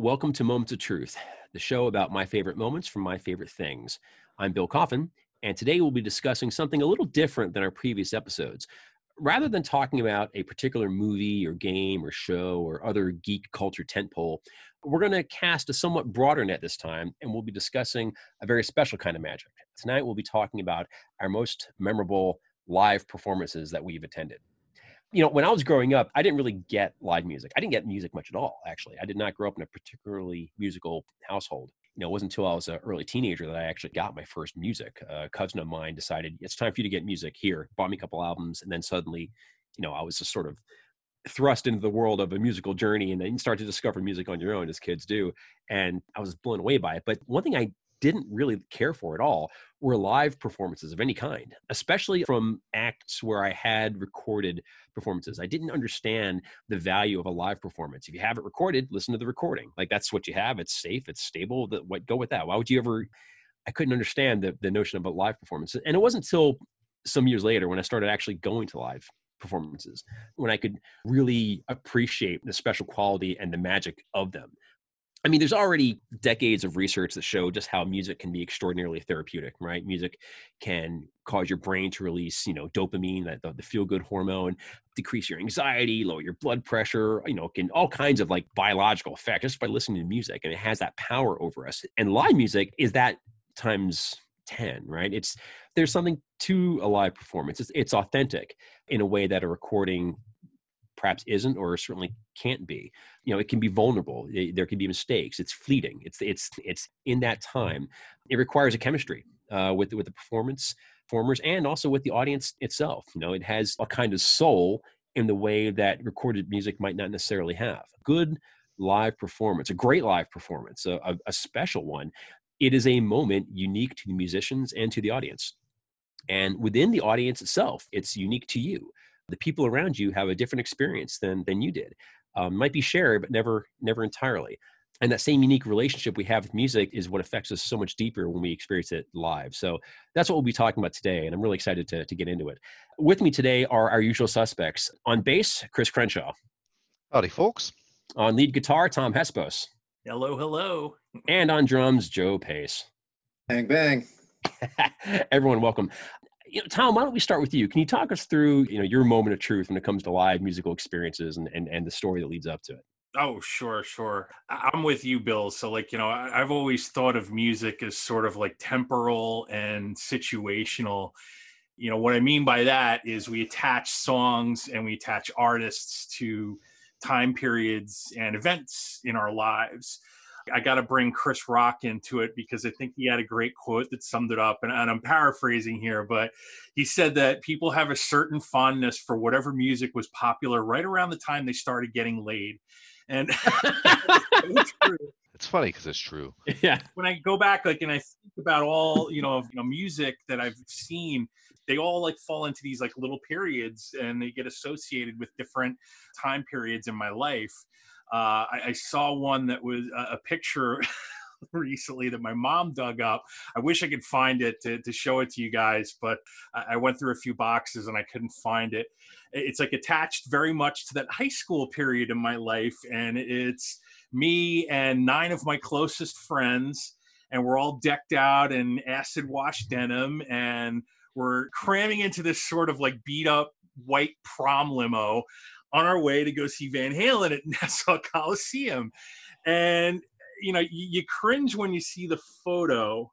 Welcome to Moments of Truth, the show about my favorite moments from my favorite things. I'm Bill Coffin, and today we'll be discussing something a little different than our previous episodes. Rather than talking about a particular movie or game or show or other geek culture tentpole, we're going to cast a somewhat broader net this time, and we'll be discussing a very special kind of magic. Tonight, we'll be talking about our most memorable live performances that we've attended you know, when I was growing up, I didn't really get live music. I didn't get music much at all, actually. I did not grow up in a particularly musical household. You know, it wasn't until I was an early teenager that I actually got my first music. Uh, a cousin of mine decided it's time for you to get music. Here, bought me a couple albums, and then suddenly, you know, I was just sort of thrust into the world of a musical journey and then start to discover music on your own as kids do and i was blown away by it but one thing i didn't really care for at all were live performances of any kind, especially from acts where I had recorded performances. I didn't understand the value of a live performance. If you have it recorded, listen to the recording. Like that's what you have. It's safe. It's stable. What go with that. Why would you ever? I couldn't understand the the notion of a live performance, and it wasn't until some years later when I started actually going to live performances when I could really appreciate the special quality and the magic of them. I mean, there's already decades of research that show just how music can be extraordinarily therapeutic, right? Music can cause your brain to release, you know, dopamine, that the, the feel-good hormone, decrease your anxiety, lower your blood pressure, you know, can all kinds of like biological effects just by listening to music, and it has that power over us. And live music is that times 10 right it's there's something to a live performance it's, it's authentic in a way that a recording perhaps isn't or certainly can't be. You know it can be vulnerable there can be mistakes it's fleeting it's it's it's in that time. It requires a chemistry uh, with with the performance performers and also with the audience itself you know it has a kind of soul in the way that recorded music might not necessarily have. Good live performance a great live performance a, a, a special one it is a moment unique to the musicians and to the audience. And within the audience itself it's unique to you the people around you have a different experience than than you did. Um, might be shared but never never entirely. And that same unique relationship we have with music is what affects us so much deeper when we experience it live. So that's what we'll be talking about today and i'm really excited to, to get into it. With me today are our usual suspects. On bass chris crenshaw. Howdy folks. On lead guitar tom hespos hello hello. And on drums joe pace. Bang bang. Everyone welcome you know, Tom, why don't we start with you? Can you talk us through, you know, your moment of truth when it comes to live musical experiences and, and, and the story that leads up to it? Oh, sure, sure. I'm with you, Bill. So, like, you know, I've always thought of music as sort of like temporal and situational. You know, what I mean by that is we attach songs and we attach artists to time periods and events in our lives. I got to bring Chris Rock into it because I think he had a great quote that summed it up. And, and, I'm paraphrasing here, but he said that people have a certain fondness for whatever music was popular right around the time they started getting laid. And it's funny because it's true. Yeah. When I go back, like, and I think about all, you know, of, you know, music that I've seen, they all like fall into these like little periods and they get associated with different time periods in my life. Uh, I, I, saw one that was a, a picture recently that my mom dug up. I wish I could find it to, to show it to you guys, but I, I went through a few boxes and I couldn't find it. It's like attached very much to that high school period in my life, and it's me and nine of my closest friends, and we're all decked out in acid wash denim, and we're cramming into this sort of like beat up white prom limo on our way to go see Van Halen at Nassau Coliseum. And, you know, you, you cringe when you see the photo,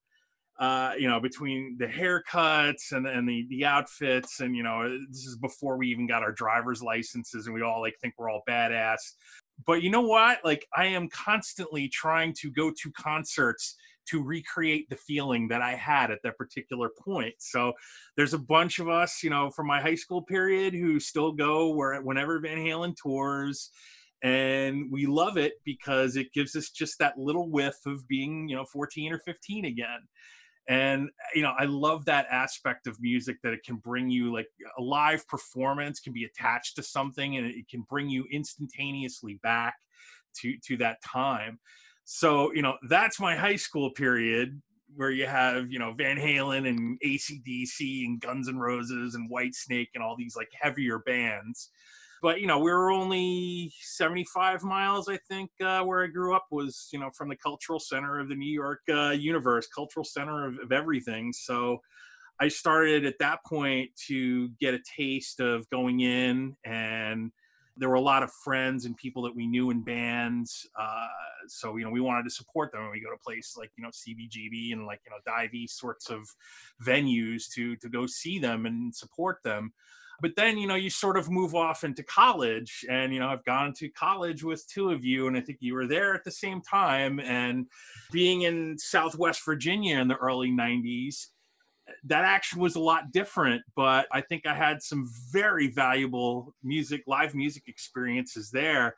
uh, you know, between the haircuts and, and the, the outfits. And, you know, this is before we even got our driver's licenses and we all like think we're all badass. But you know what? Like, I am constantly trying to go to concerts to recreate the feeling that I had at that particular point. So there's a bunch of us, you know, from my high school period who still go where whenever Van Halen tours and we love it because it gives us just that little whiff of being, you know, 14 or 15 again. And you know, I love that aspect of music that it can bring you like a live performance can be attached to something and it can bring you instantaneously back to to that time so, you know, that's my high school period where you have, you know, Van Halen and ACDC and Guns and Roses and Whitesnake and all these like heavier bands. but you know we were only 75 miles i think uh, where i grew up was you know from the cultural center of the new york uh, universe cultural center of, of everything so i started at that point to get a taste of going in and there were a lot of friends and people that we knew in bands. Uh, so, you know, we wanted to support them when we go to places like, you know, CBGB and like, you know, Dive East sorts of venues to, to go see them and support them. But then, you know, you sort of move off into college and, you know, I've gone to college with two of you and I think you were there at the same time and being in Southwest Virginia in the early nineties, that action was a lot different, but I think I had some very valuable music, live music experiences there.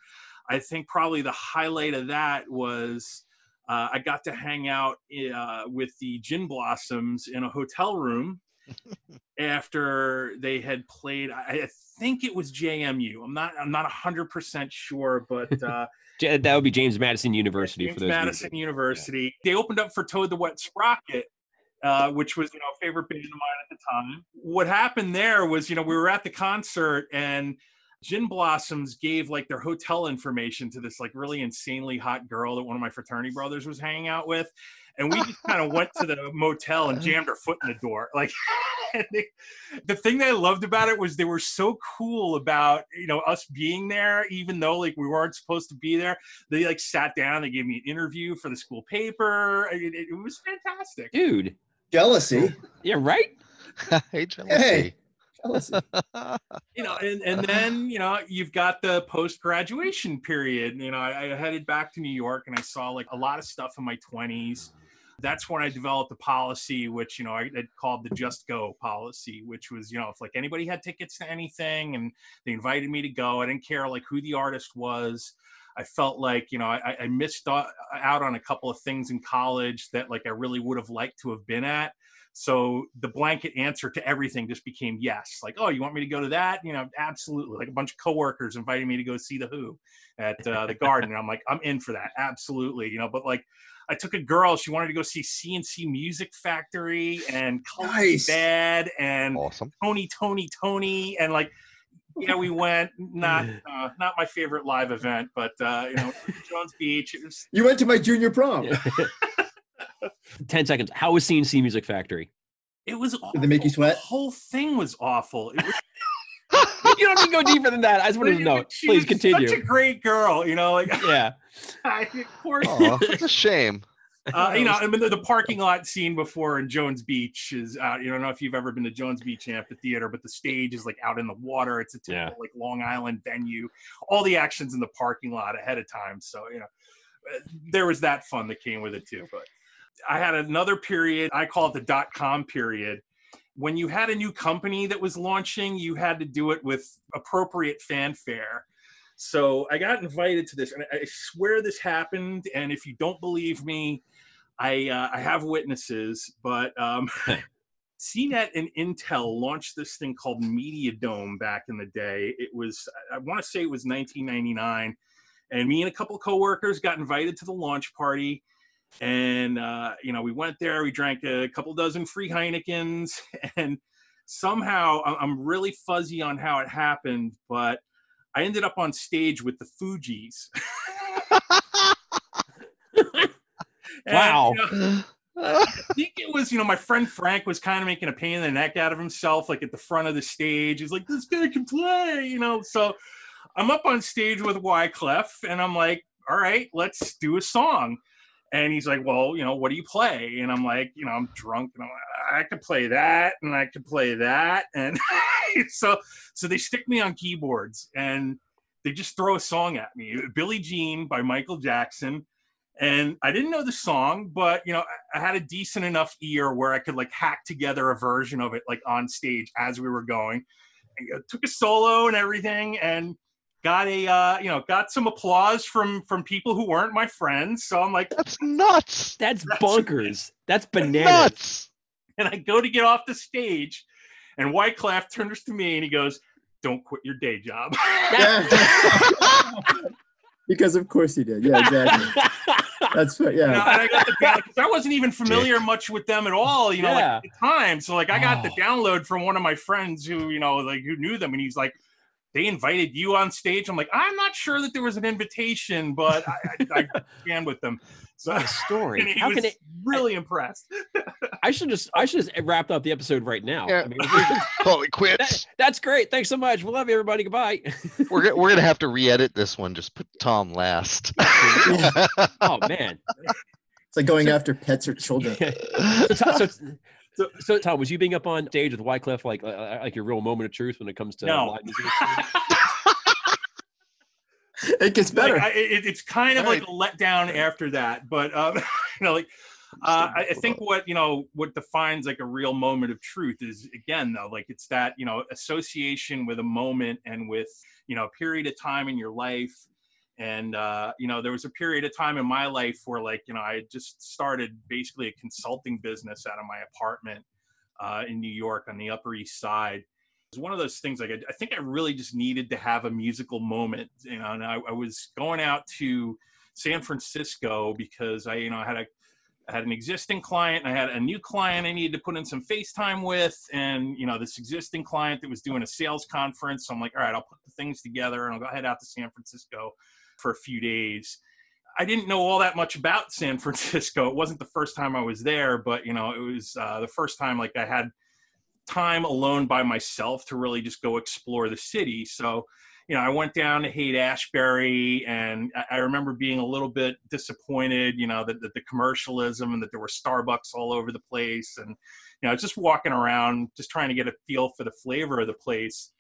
I think probably the highlight of that was uh, I got to hang out uh, with the Gin Blossoms in a hotel room after they had played. I, think it was JMU. I'm not. I'm not 100 percent sure, but uh, that would be James Madison University James for those. Madison University. Yeah. They opened up for Toad the Wet Sprocket, uh, which was you know a favorite band of mine at the time. What happened there was you know we were at the concert and Gin Blossoms gave like their hotel information to this like really insanely hot girl that one of my fraternity brothers was hanging out with, and we just kind of went to the motel and jammed our foot in the door. Like, they, the thing that I loved about it was they were so cool about you know us being there, even though like we weren't supposed to be there. They like sat down, they gave me an interview for the school paper. It, it was fantastic, dude. Jealousy. Yeah, right. hey, jealousy. Hey. Jealousy. you know, and, and then, you know, you've got the post graduation period. You know, I, I, headed back to New York and I saw like a lot of stuff in my 20s. That's when I developed a policy, which, you know, I called the just go policy, which was, you know, if like anybody had tickets to anything and they invited me to go, I didn't care like who the artist was. I felt like, you know, I, I missed out on a couple of things in college that like I really would have liked to have been at. So the blanket answer to everything just became yes. Like, oh, you want me to go to that? You know, absolutely. Like a bunch of coworkers inviting me to go see the Who at uh, the Garden, and I'm like, I'm in for that, absolutely. You know, but like, I took a girl. She wanted to go see C+C Music Factory and nice. Bad and awesome. Tony, Tony, Tony, and like yeah, we went. Not uh, not my favorite live event, but uh, you know, Jones Beach. Was... You went to my junior prom. Ten seconds. How was C+C Music Factory? It was. Awful. Did they make you sweat? The whole thing was awful. Was... you don't need to go deeper than that. I just wanted to know. Please continue. Such a great girl, you know. Like yeah. I, of course. Oh, it's a shame. Uh, you know, I mean, the, the, parking lot scene before in Jones Beach is out. You don't know if you've ever been to Jones Beach Amphitheater, but the stage is like out in the water. It's a typical yeah. like Long Island venue. All the actions in the parking lot ahead of time. So you know, uh, there was that fun that came with it too. But I had another period. I call it the dot com period. When you had a new company that was launching, you had to do it with appropriate fanfare. So I got invited to this, and I swear this happened. And if you don't believe me, I uh, I have witnesses, but um, CNET and Intel launched this thing called Media Dome back in the day. It was I want to say it was 1999, and me and a couple coworkers got invited to the launch party. And uh, you know, we went there. We drank a couple dozen free Heinekens, and somehow I'm really fuzzy on how it happened, but I ended up on stage with the Fugees. wow. And, you know, I think it was, you know, my friend Frank was kind of making a pain in the neck out of himself, like at the front of the stage. He's like, this guy can play, you know. So I'm up on stage with Wyclef, and I'm like, all right, let's do a song. And he's like, well, you know, what do you play? And I'm like, you know, I'm drunk, and I'm like, I could play that, and I could play that, and so so they stick me on keyboards, and they just throw a song at me, Billie Jean by Michael Jackson and I didn't know the song, but you know, I, had a decent enough ear where I could like hack together a version of it like on stage as we were going. And, took a solo and everything, and got a uh, you know got some applause from from people who weren't my friends. So I'm like, that's nuts. That's, that's bonkers. That's bananas. Nuts. And I go to get off the stage, and Wyclef turns to me and he goes, "Don't quit your day job." because of course he did. Yeah, exactly. That's right. Yeah. You know, and I got the because I wasn't even familiar much with them at all. You know, yeah. like at the time. So like I got oh. the download from one of my friends who you know like who knew them, and he's like, they invited you on stage. I'm like, I'm not sure that there was an invitation, but I, I, I ran with them. So What a story. and he How was can it? really impressed. I should just I should just wrap up the episode right now. Yeah. I mean, Call it that, that's great. Thanks so much. We love you, everybody. Goodbye. We're gonna, we're gonna have to re-edit this one. Just put Tom last. oh man. It's like going after pets or children. So, Tom, so, so, so, Tom, was you being up on stage with Wyclef like uh, like your real moment of truth when it comes to No. live music? It gets better. Like, I, it, it's kind of All like a letdown after that, but um, you know, like uh, I, I think what you know what defines like a real moment of truth is again though, like it's that you know association with a moment and with you know a period of time in your life. And uh, you know, there was a period of time in my life where, like, you know, I just started basically a consulting business out of my apartment uh, in New York on the Upper East Side it was one of those things like I, I think I really just needed to have a musical moment, you know. And I, I was going out to San Francisco because I, you know, I had a I had an existing client and I had a new client I needed to put in some FaceTime with, and you know, this existing client that was doing a sales conference. So I'm like, all right, I'll put the things together and I'll go head out to San Francisco for a few days. I didn't know all that much about San Francisco. It wasn't the first time I was there, but you know, it was uh, the first time like I had time alone by myself to really just go explore the city. So, you know, I went down to Haight Ashbury and I- I remember being a little bit disappointed, you know, that, that the commercialism and that there were Starbucks all over the place. And, you know, just walking around, just trying to get a feel for the flavor of the place.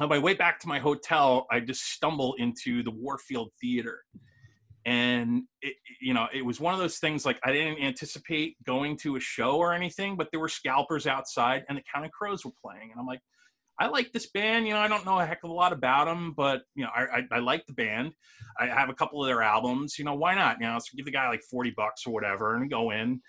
On my way back to my hotel, I just stumble into the Warfield Theater. And it, you know, it was one of those things like I didn't anticipate going to a show or anything, but there were scalpers outside and the Counting Crows were playing. And I'm like, I like this band. You know, I don't know a heck of a lot about them, but you know, I, I, I like the band. I have a couple of their albums. You know, why not? You know, so give the guy like 40 bucks or whatever and go in.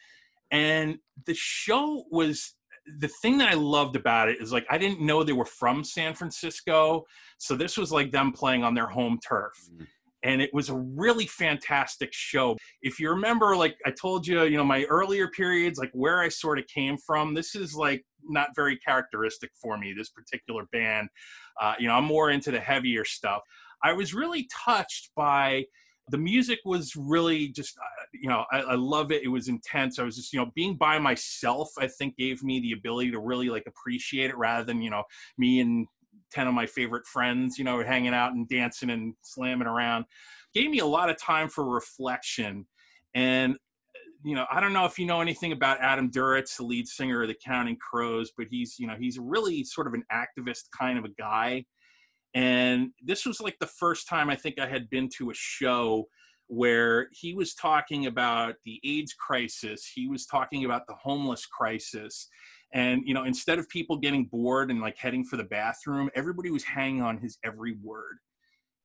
And the show was the thing that I loved about it is like I didn't know they were from San Francisco. So this was like them playing on their home turf. Mhm. And it was a really fantastic show. If you remember, like I told you, you know, my earlier periods, like where I sort of came from, this is like not very characteristic for me, this particular band. Uh, you know, I'm more into the heavier stuff. I was really touched by the music was really just you know I, I love it. It was intense. I was just you know being by myself i think gave me the ability to really like appreciate it rather than you know me and 10 of my favorite friends you know hanging out and dancing and slamming around. Gave me a lot of time for reflection. And you know i don't know if you know anything about adam duritz the lead singer of the counting crows but he's you know he's really sort of an activist kind of a guy. And this was like the first time I think I had been to a show where he was talking about the AIDS crisis, he was talking about the homeless crisis. And, you know, instead of people getting bored and like heading for the bathroom, everybody was hanging on his every word.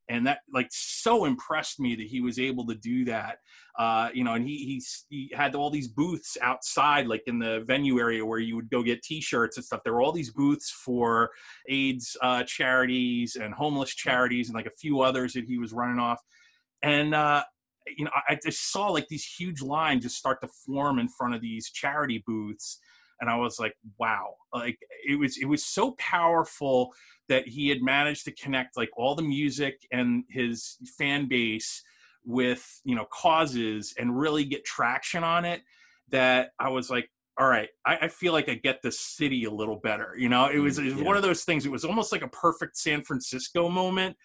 And that like so impressed me that he was able to do that. Uh, you know, and he, he's, he had all these booths outside, like in the venue area where you would go get t-shirts and stuff. There were all these booths for AIDS uh, charities and homeless charities and like a few others that he was running off. And, uh, you know, I, I just saw like these huge lines just start to form in front of these charity booths. And I was like, wow, like it was, it was so powerful that he had managed to connect like all the music and his fan base with, you know, causes and really get traction on it that I was like, all right, I, I feel like I get the city a little better. You know, it was, mm, it was Yeah. one of those things. It was almost like a perfect San Francisco moment,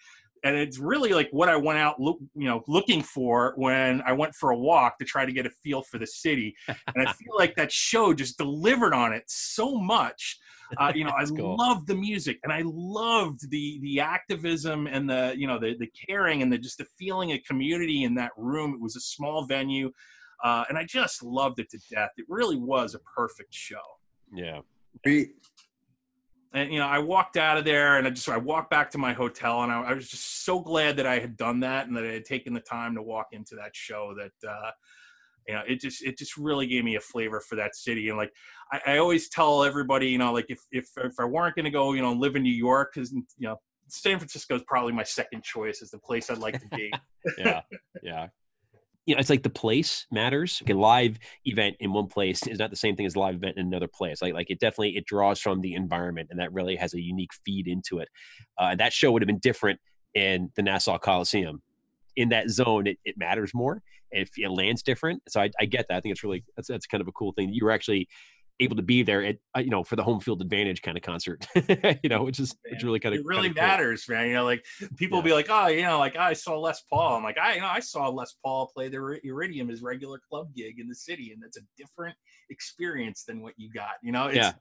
and it's really like what I went out, look, you know, looking for when I went for a walk to try to get a feel for the city. And I feel like that show just delivered on it so much. Uh, you know, I That's cool. loved the music, and I loved the the activism and the you know the the caring and the just the feeling of community in that room. It was a small venue. Uh, and I just loved it to death. It really was a perfect show. Yeah. We, And you know, I walked out of there, and I just I walked back to my hotel, and I, I was just so glad that I had done that, and that I had taken the time to walk into that show. That uh, you know, it just it just really gave me a flavor for that city. And like I, I always tell everybody, you know, like if if if I weren't going to go, you know, live in New York, because you know, San Francisco is probably my second choice as the place I'd like to be. Yeah. Yeah. You know, it's like the place matters. Like a live event in one place is not the same thing as a live event in another place. Like, like it definitely it draws from the environment, and that really has a unique feed into it. Uh, that show would have been different in the Nassau Coliseum. In that zone, it, it matters more. If it lands different, so I, I get that. I think it's really that's that's kind of a cool thing. You were actually able to be there at uh, you know for the home field advantage kind of concert you know which is which really kind of it really kinda cool. matters, man. You know, like people will be like, oh, you know, like I saw Les Paul. I'm like, I, you know, I saw Les Paul play the Iridium, his regular club gig in the city, and that's a different experience than what you got. You know, it's, Yeah.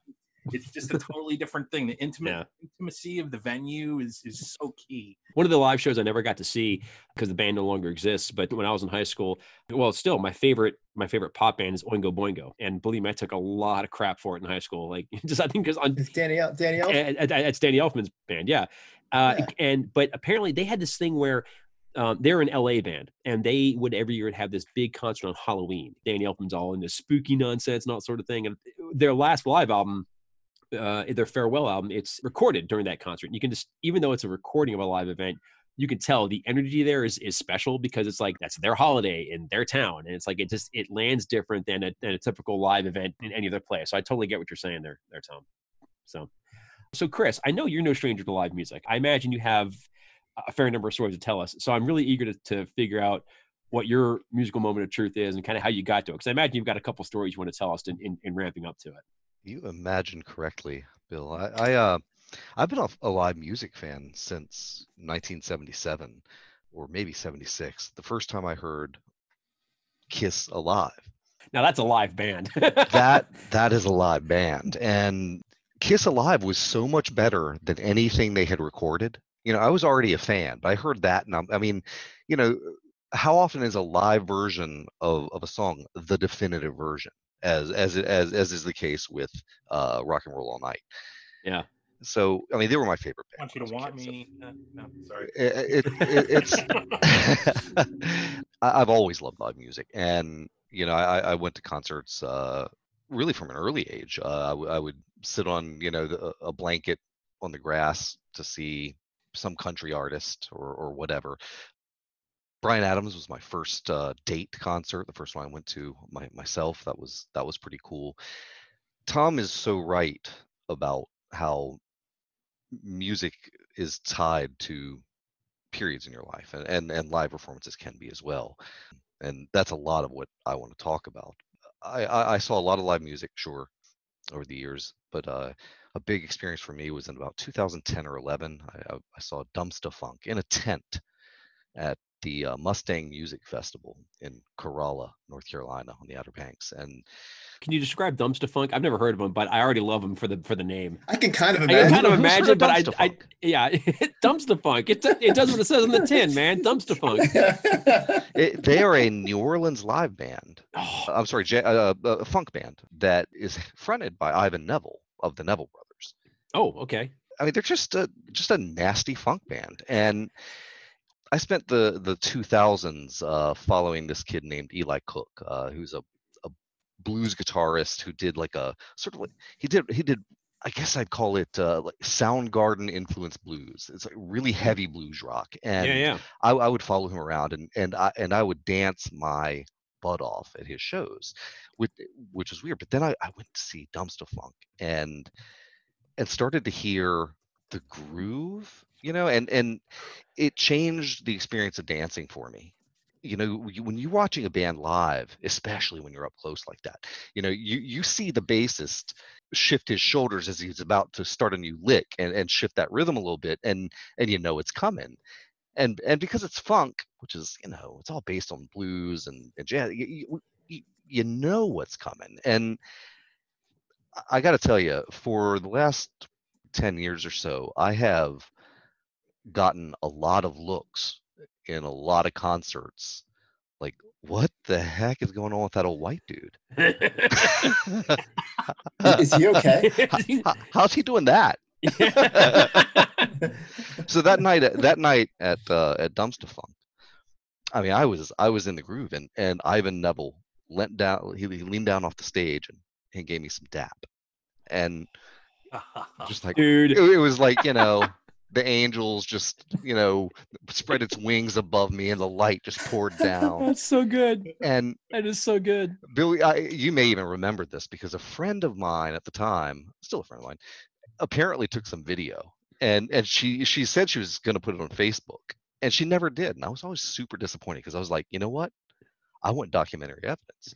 It's just a totally different thing. The intimate Yeah. intimacy of the venue is is so key. one of the live shows I never got to see because the band no longer exists. But when I was in high school, well, still my favorite my favorite pop band is Oingo Boingo, and believe me, I took a lot of crap for it in high school. Like just I think because on It's Danny. El- Danny. Elfman. at, at, at Danny Elfman's band, yeah. Uh, Yeah. And but apparently they had this thing where um, they're an LA band, and they would every year have this big concert on Halloween. Danny Elfman's all in into spooky nonsense and all sort of thing. And their last live album, uh, their farewell album, it's recorded during that concert. You can just, even though it's a recording of a live event, you can tell the energy there is is special because it's like that's their holiday in their town, and it's like it just it lands different than a, than a typical live event in any other place. So I totally get what you're saying there, there, Tom. So, so Chris, I know you're no stranger to live music. I imagine you have a fair number of stories to tell us. So I'm really eager to, to figure out what your musical moment of truth is and kind of how you got to it. Because I imagine you've got a couple stories you want to tell us in, in, in ramping up to it. You imagine correctly, Bill. I, I uh, I've been a, a live music fan since 1977, or maybe 76. The first time I heard Kiss Alive. Now that's a live band. That that is a live band, and Kiss Alive was so much better than anything they had recorded. You know, I was already a fan, but I heard that, and I'm, I mean, you know, how often is a live version of, of a song the definitive version, as as as as is the case with uh, Rock and Roll All Night. Yeah. So I mean, they were my favorite I want you to want kid, me. Uh, no, sorry. It, it, it, it's I- I've always loved live music, and you know, I, I went to concerts uh, really from an early age. Uh, I, w- I would sit on you know the, a blanket on the grass to see some country artist or or whatever. Bryan Adams was my first uh, date concert, the first one I went to my, myself. That was that was pretty cool. Tom is so right about how music is tied to periods in your life and, and and live performances can be as well and that's a lot of what i want to talk about I, I i saw a lot of live music sure over the years but uh a big experience for me was in about 2010 or 11 i, I saw Dumpstaphunk in a tent at the uh, mustang music festival in corolla north carolina on the outer banks and Can you describe Dumpstaphunk? I've never heard of them, but I already love them for the for the name. I can kind of imagine. I can imagine. kind of imagine, but I, I yeah, Dumpstaphunk. It it does what it says on the tin, man. Dumpster Funk. it, they are a new orleans live band Oh, I'm sorry, ja- uh, uh, a funk band that is fronted by Ivan Neville of the Neville Brothers. oh, okay. I mean, they're just a just a nasty funk band, and I spent the the 2000s uh, following this kid named Eli Cook, uh, who's a, a blues guitarist who did like a sort of like he did he did I guess I'd call it uh, like Soundgarden influenced blues. It's like really heavy blues rock, and yeah, yeah. I, I would follow him around and and I and I would dance my butt off at his shows, which which was weird. But then I, I went to see Dumpstaphunk and and started to hear the groove, you know, and and it changed the experience of dancing for me. You know, when you're watching a band live, especially when you're up close like that, you know, you you see the bassist shift his shoulders as he's about to start a new lick and, and shift that rhythm a little bit and and you know it's coming and and because it's funk which is you know it's all based on blues and, and jazz you, you, you- know what's coming and i got to tell you for the last 10 years or so i have gotten a lot of looks in a lot of concerts like what the heck is going on with that old white dude? Is he okay? How- how's he doing that? So that night at- that night at uh, at Dumpstaphunk i mean i was i was in the groove and and ivan neville leant down he, he leaned down off the stage and he gave me some dap and just like it, it was like you know the angels just you know spread its wings above me and the light just poured down That's so good. and That is so good. billy I, you may even remember this because a friend of mine at the time still a friend of mine apparently took some video and and she she said she was going to put it on facebook and she never did and i was always super disappointed because i was like you know what i want documentary evidence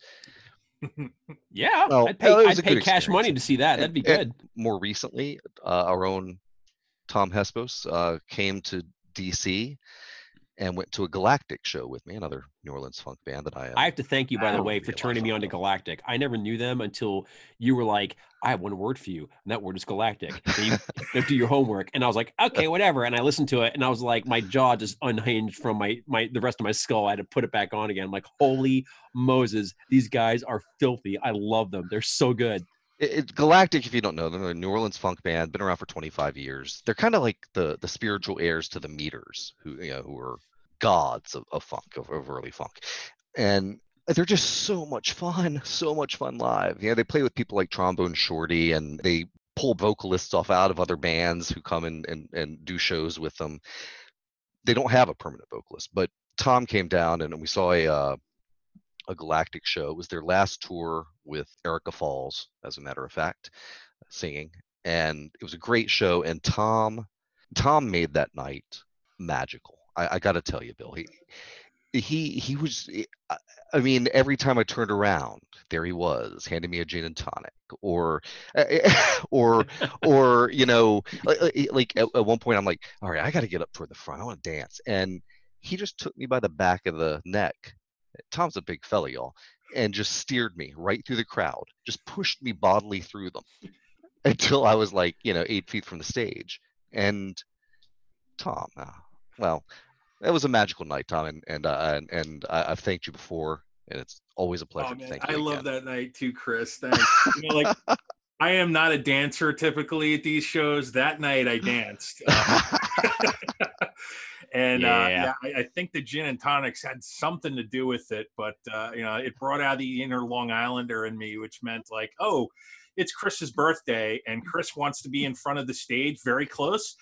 Yeah, Well, I'd pay, no, I'd pay cash money to see that. That'd be good. More recently, uh, our own Tom Hespos uh, came to DC and went to a Galactic show with me, another New Orleans funk band that I. Uh, I have to thank you, by the way, for be a lot turning me on to. Galactic. I never knew them until you were like, I have one word for you, and that word is Galactic. And you do your homework. And I was like, okay, whatever. And I listened to it, and I was like, my jaw just unhinged from my my the rest of my skull. I had to put it back on again. I'm like, holy Moses, these guys are filthy. I love them. They're so good. It, Galactic, if you don't know them, they're a New Orleans funk band, been around for 25 years. They're kind of like the the spiritual heirs to the Meters, who you know who are gods of, of funk, of, of early funk, and they're just so much fun, so much fun live. You know, they play with people like Trombone Shorty, and they pull vocalists off out of other bands who come in and, and do shows with them. They don't have a permanent vocalist, but Tom came down and we saw a uh, a Galactic show. It was their last tour with Erica Falls, as a matter of fact, singing, and it was a great show. And Tom, Tom made that night magical. I, I got to tell you, Bill, he he he was. Eh, I- I mean, every time I turned around, there he was, handing me a gin and tonic, or eh, eh, or or you know, like, like- like at, at one point, I'm like, all right, I got to get up toward the front. I want to dance, and he just took me by the back of the neck. Tom's a big fella, y'all, and just steered me right through the crowd, just pushed me bodily through them until I was like, you know, eight feet from the stage. And Tom, ah, well, it was a magical night, Tom, and and uh, and, and I, I've thanked you before, and it's always a pleasure Oh to man, thank I you love again. that night too, Chris. Thanks. you know, like I am not a dancer typically at these shows. That night I danced. Uh, and Yeah. uh, yeah, I, I think the gin and tonics had something to do with it, but uh, you know, it brought out the inner Long Islander in me, which meant like, oh, it's Chris's birthday, and Chris wants to be in front of the stage, very close.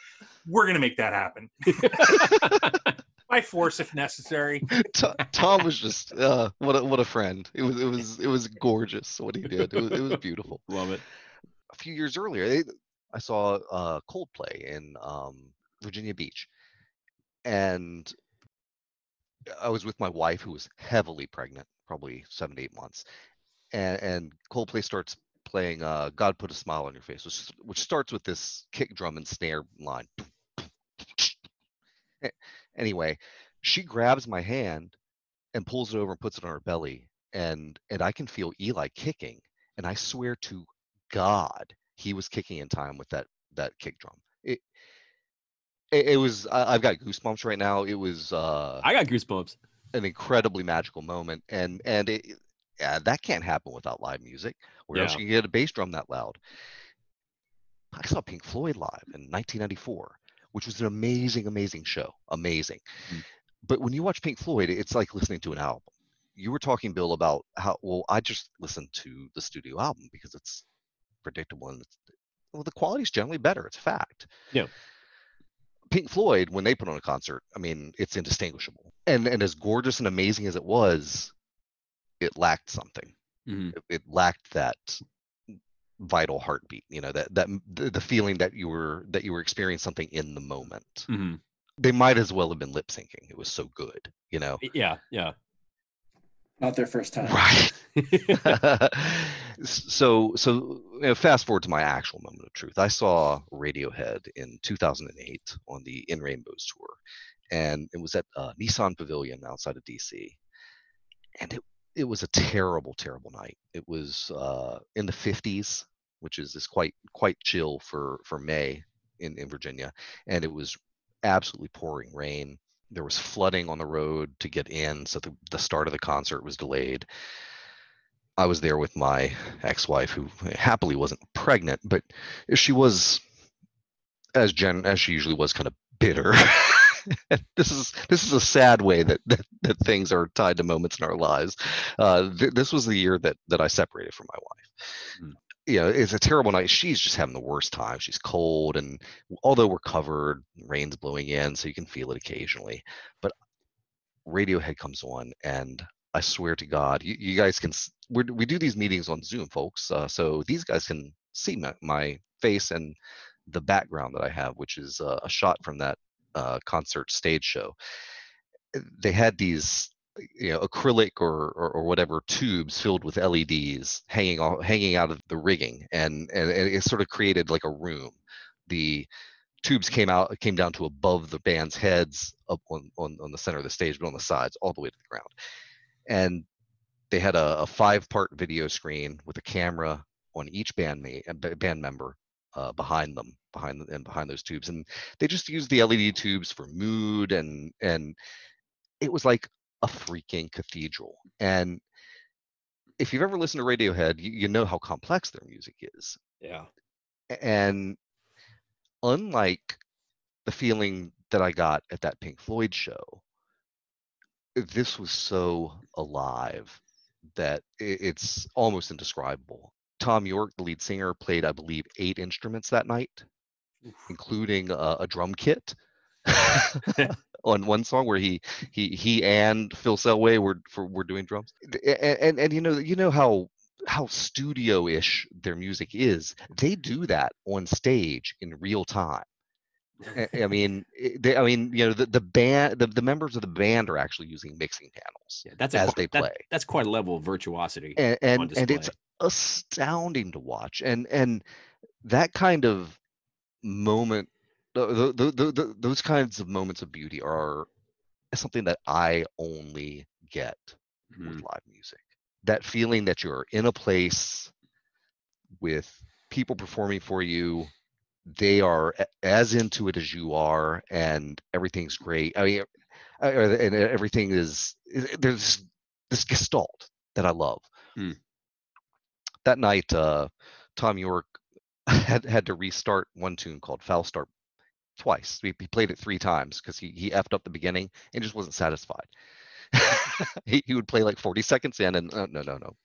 We're gonna make that happen by force if necessary. To- Tom was just uh, what a, what a friend. It was it was it was gorgeous what he did. It was, it was beautiful. Love it. a few years earlier, I saw uh, Coldplay in um, Virginia Beach, and I was with my wife, who was heavily pregnant, probably seven to eight months, and, and Coldplay starts playing uh, "God Put a Smile on Your Face," which, which starts with this kick drum and snare line. Anyway, she grabs my hand and pulls it over and puts it on her belly, and and I can feel Eli kicking, and I swear to God, he was kicking in time with that that kick drum. It it, it was I, I've got goosebumps right now. It was uh, I got goosebumps. an incredibly magical moment, and and it, yeah, that can't happen without live music. Where else Yeah. you can get a bass drum that loud? I saw Pink Floyd live in 1994, which was an amazing, amazing show. Amazing. Mm. But when you watch Pink Floyd, it's like listening to an album. You were talking, Bill, about how well I just listened to the studio album because it's predictable and it's, well, the quality's generally better. It's a fact. Yeah. Pink Floyd, when they put on a concert, I mean, it's indistinguishable. And and as gorgeous and amazing as it was, it lacked something. Mhm. It, it lacked that vital heartbeat. You know, that that the, feeling that you were that you were experiencing something in the moment. Mhm. They might as well have been lip syncing. It was so good. You know. Yeah, yeah. Not their first time. Right. so so you know, fast forward to my actual moment of truth. I saw Radiohead in 2008 on the In Rainbows tour, and it was at uh, Nissan Pavilion outside of DC, and it it was a terrible terrible night. It was uh, in the 50s, which is is quite quite chill for for May in in Virginia, and it was absolutely pouring rain. There was flooding on the road to get in, so the, the start of the concert was delayed. I was there with my ex-wife, who happily wasn't pregnant, but she was, as Jen as she usually was, kind of bitter. this is this is a sad way that that, that things are tied to moments in our lives. Uh, th- this was the year that that I separated from my wife. You know, it's a terrible night. She's just having the worst time. She's cold, and although we're covered, rain's blowing in, so you can feel it occasionally. But Radiohead comes on, and I swear to God, you, you guys can. we do these meetings on Zoom, folks, uh, so these guys can see my, my, face and the background that I have, which is uh, a shot from that uh, concert stage show. They had these you know acrylic or, or, or whatever tubes filled with LEDs hanging off, hanging out of the rigging, and, and it sort of created like a room. The tubes came out came down to above the band's heads up on, on, on the center of the stage, but on the sides, all the way to the ground. And they had a, a five part video screen with a camera on each bandmate and band member uh, behind them, behind the, and behind those tubes, and they just used the LED tubes for mood and and it was like a freaking cathedral. And if you've ever listened to Radiohead, you, you know how complex their music is. Yeah. And unlike the feeling that I got at that Pink Floyd show, this was so alive that it's almost indescribable. Thom Yorke, the lead singer, played, I believe, eight instruments that night, including a, a drum kit. on one song where he he he and Phil Selway were for, were doing drums, and, and and you know you know how how studio-ish their music is. They do that on stage in real time. I mean, eh, they, I mean, you know, the, the band, the, the members of the band are actually using mixing panels yeah, that's as they that, play. that's quite a level of virtuosity, and and, and it's astounding to watch. And and that kind of moment the, the, the, those kinds of moments of beauty are something that I only get mm-hmm. with live music. That feeling that you're in a place with people performing for you, they are as into it as you are, and everything's great. I mean, and everything is there's this gestalt that I love. Mm. That night, uh, Thom Yorke had had to restart one tune called Faust Arp twice. He, he played it three times because he, he effed up the beginning and just wasn't satisfied. he, he would play like 40 seconds in and uh, no, no, no.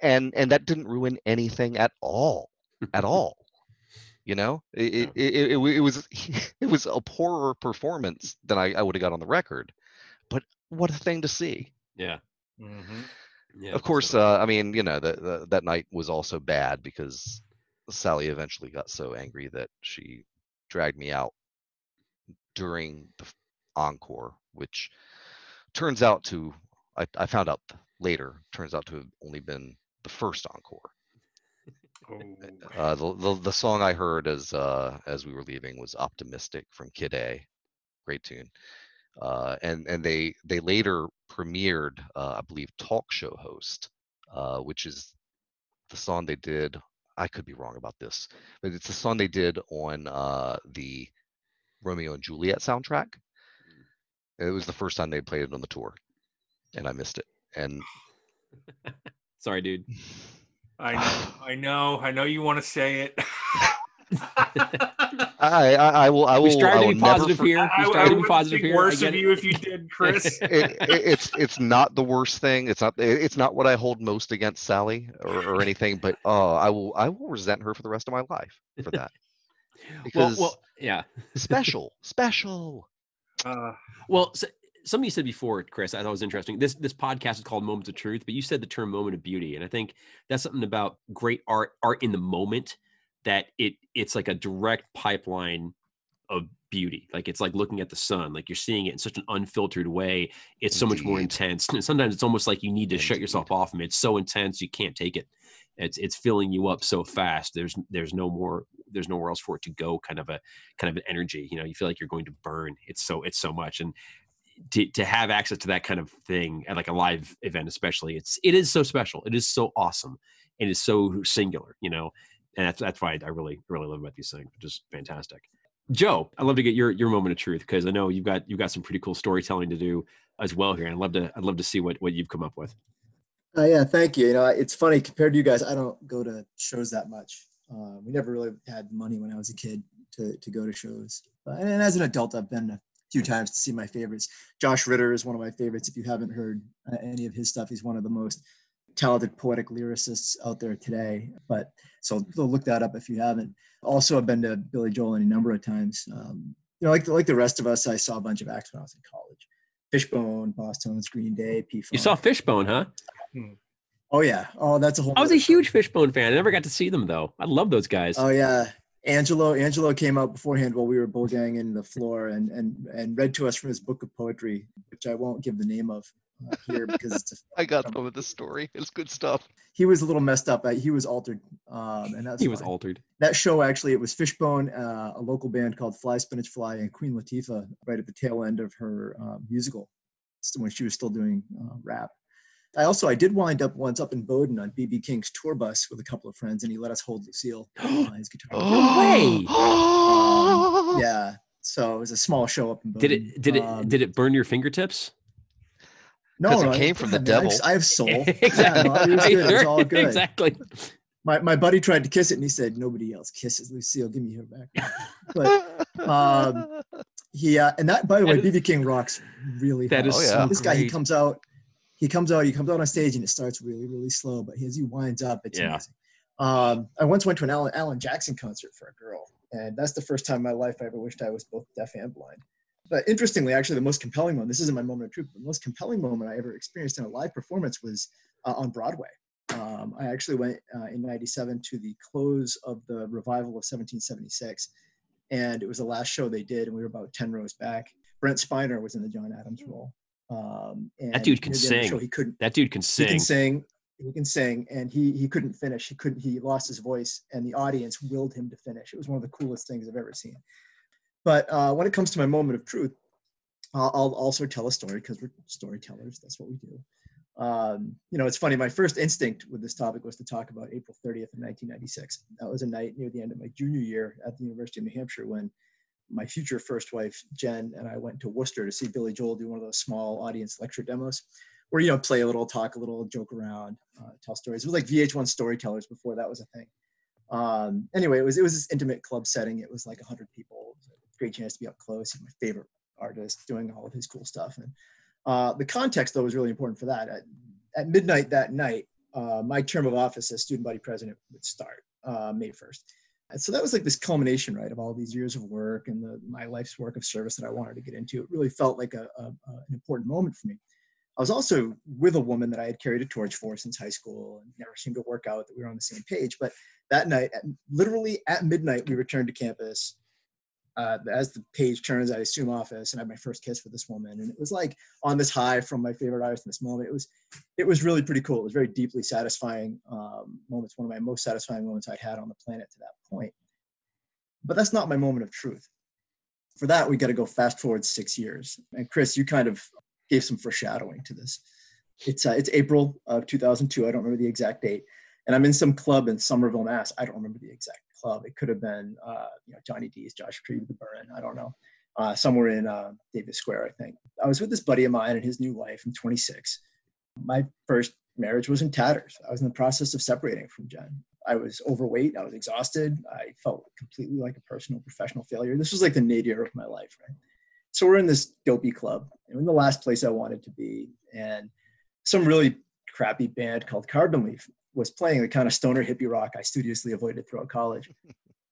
And and that didn't ruin anything at all, at all. You know, it, it, it, it, it was it was a poorer performance than I, I would have got on the record, but what a thing to see. Yeah. Mm-hmm. Yeah, of course, uh, I mean, you know, the, the, that night was also bad because Sally eventually got so angry that she dragged me out during the encore, which turns out to, I, I found out later, turns out to have only been the first encore. Oh. Uh, the, the, the song I heard as uh, as we were leaving was "Optimistic" from Kid A, great tune. Uh, and and they they later premiered, uh, I believe, Talk Show Host, uh, which is the song they did I could be wrong about this, but it's a song they did on uh, the Romeo and Juliet soundtrack. It was the first time they played it on the tour, and I missed it. And sorry, dude. I know, I know, I know you want to say it. I, I, I will. I will. We strive to be positive here. We strive to be positive here. Worse of you if you did, Chris. it, it, it's it's not the worst thing. It's not. It's not what I hold most against Sally or, or anything. But oh, I will. I will resent her for the rest of my life for that. Because well, well yeah, special, special. Uh, well, so, something you said before, Chris, I thought was interesting. This this podcast is called Moments of Truth, but you said the term moment of beauty, and I think that's something about great art, art in the moment that it it's like a direct pipeline of beauty. Like it's like looking at the sun, like you're seeing it in such an unfiltered way. It's so much more intense. And sometimes it's almost like you need to shut yourself off from it. It's so intense you can't take it. It's it's filling you up so fast. There's there's no more there's nowhere else for it to go. Kind of a kind of an energy. You know, you feel like you're going to burn. It's so it's so much. And to, to have access to that kind of thing at like a live event, especially, it's it is so special. It is so awesome. And It is so singular. You know, and that's that's why I really really love about these things, is fantastic. Joe, I'd love to get your your moment of truth because I know you've got you've got some pretty cool storytelling to do as well here. And I'd love to I'd love to see what what you've come up with. Uh, yeah, thank you. You know, it's funny compared to you guys. I don't go to shows that much. Uh, we never really had money when I was a kid to to go to shows, uh, and as an adult, I've been a few times to see my favorites. Josh Ritter is one of my favorites. If you haven't heard uh, any of his stuff, he's one of the most talented poetic lyricists out there today. But so look that up if you haven't. Also, I've been to Billy Joel any number of times. Um, you know, like the, like the rest of us, I saw a bunch of acts when I was in college. Fishbone, Boston's, Green Day, P. You saw Fishbone, huh? Oh yeah. Oh, that's a whole. I was a huge Fishbone fan. I never got to see them though. I love those guys. Oh yeah, Angelo. Angelo came out beforehand while we were bullganging the floor and and and read to us from his book of poetry, which I won't give the name of here because it's. A, I got some of the story. It's good stuff. He was a little messed up. He was altered, um, and that's he was fine. altered. That show actually, it was Fishbone, uh, a local band called Fly Spinach Fly, and Queen Latifah right at the tail end of her uh, musical, when she was still doing uh, rap. I also I did wind up once up in Bowdoin on BB King's tour bus with a couple of friends, and he let us hold Lucille uh, his guitar. No way. Um, yeah, so it was a small show up in Did it did it Um, did it burn your fingertips? No, 'Cause it no, came from the God, man, I have- devil. I have soul. Yeah, exactly. no, it was good. It was all good. exactly. My my buddy tried to kiss it, and he said, "Nobody else kisses Lucille. Give me her back." But um, he uh, and that by the way, BB King rocks really. That hard. is Oh, so yeah. this guy he comes out he comes out he comes out on stage and it starts really really slow but as he winds up it's Yeah. amazing um, i once went to an alan, alan jackson concert for a girl and that's the first time in my life i ever wished i was both deaf and blind but interestingly actually the most compelling moment this isn't my moment of truth but the most compelling moment i ever experienced in a live performance was uh, on broadway. Um, i actually went uh, in 97 to the close of the revival of 1776 and it was the last show they did and we were about 10 rows back. Brent spiner was in the john adams role. Um, and dude can near the end of the sing. show, he couldn't That dude can sing. he can sing. He can sing and he he couldn't finish. He couldn't he lost his voice and the audience willed him to finish. It was one of the coolest things i've ever seen but uh, when it comes to my moment of truth i'll, I'll also tell a story because we're storytellers that's what we do. Um, you know it's funny my first instinct with this topic was to talk about april 30th of 1996 that was a night near the end of my junior year at the university of new hampshire when my future first wife jen and i went to worcester to see billy joel do one of those small audience lecture demos where you know play a little talk a little joke around uh, tell stories. It was like vh1 storytellers before that was a thing. Um, anyway it was it was this intimate club setting. It was like 100 people great chance to be up close He's my favorite artist doing all of his cool stuff and uh, the context though was really important for that at, at midnight that night uh, my term of office as student body president would start uh, may 1st and so that was like this culmination right of all these years of work and the, my life's work of service that i wanted to get into it really felt like a, a, a an important moment for me I was also with a woman that I had carried a torch for since high school and never seemed to work out that we were on the same page. But that night, at, literally at midnight, we returned to campus. Uh, as the page turns, I assume office, and I had my first kiss with this woman, and it was like on this high from my favorite artist in this moment. It was, it was really pretty cool. It was very deeply satisfying um, moments. One of my most satisfying moments I'd had on the planet to that point. But that's not my moment of truth. For that, we got to go fast forward six years. And Chris, you kind of gave some foreshadowing to this. It's uh, it's April of 2002. I don't remember the exact date, and I'm in some club in Somerville, Mass. I don't remember the exact club. It could have been uh, you know Johnny D's, Josh Tree, the Burren. I don't know. Uh, somewhere in uh, Davis Square, I think. I was with this buddy of mine and his new wife. I'm 26. My first marriage was in tatters. I was in the process of separating from Jen. I was overweight. I was exhausted. I felt completely like a personal professional failure. This was like the nadir of my life, right? so we're in this dopey club and in the last place i wanted to be and some really crappy band called carbon leaf was playing the kind of stoner hippie rock i studiously avoided throughout college.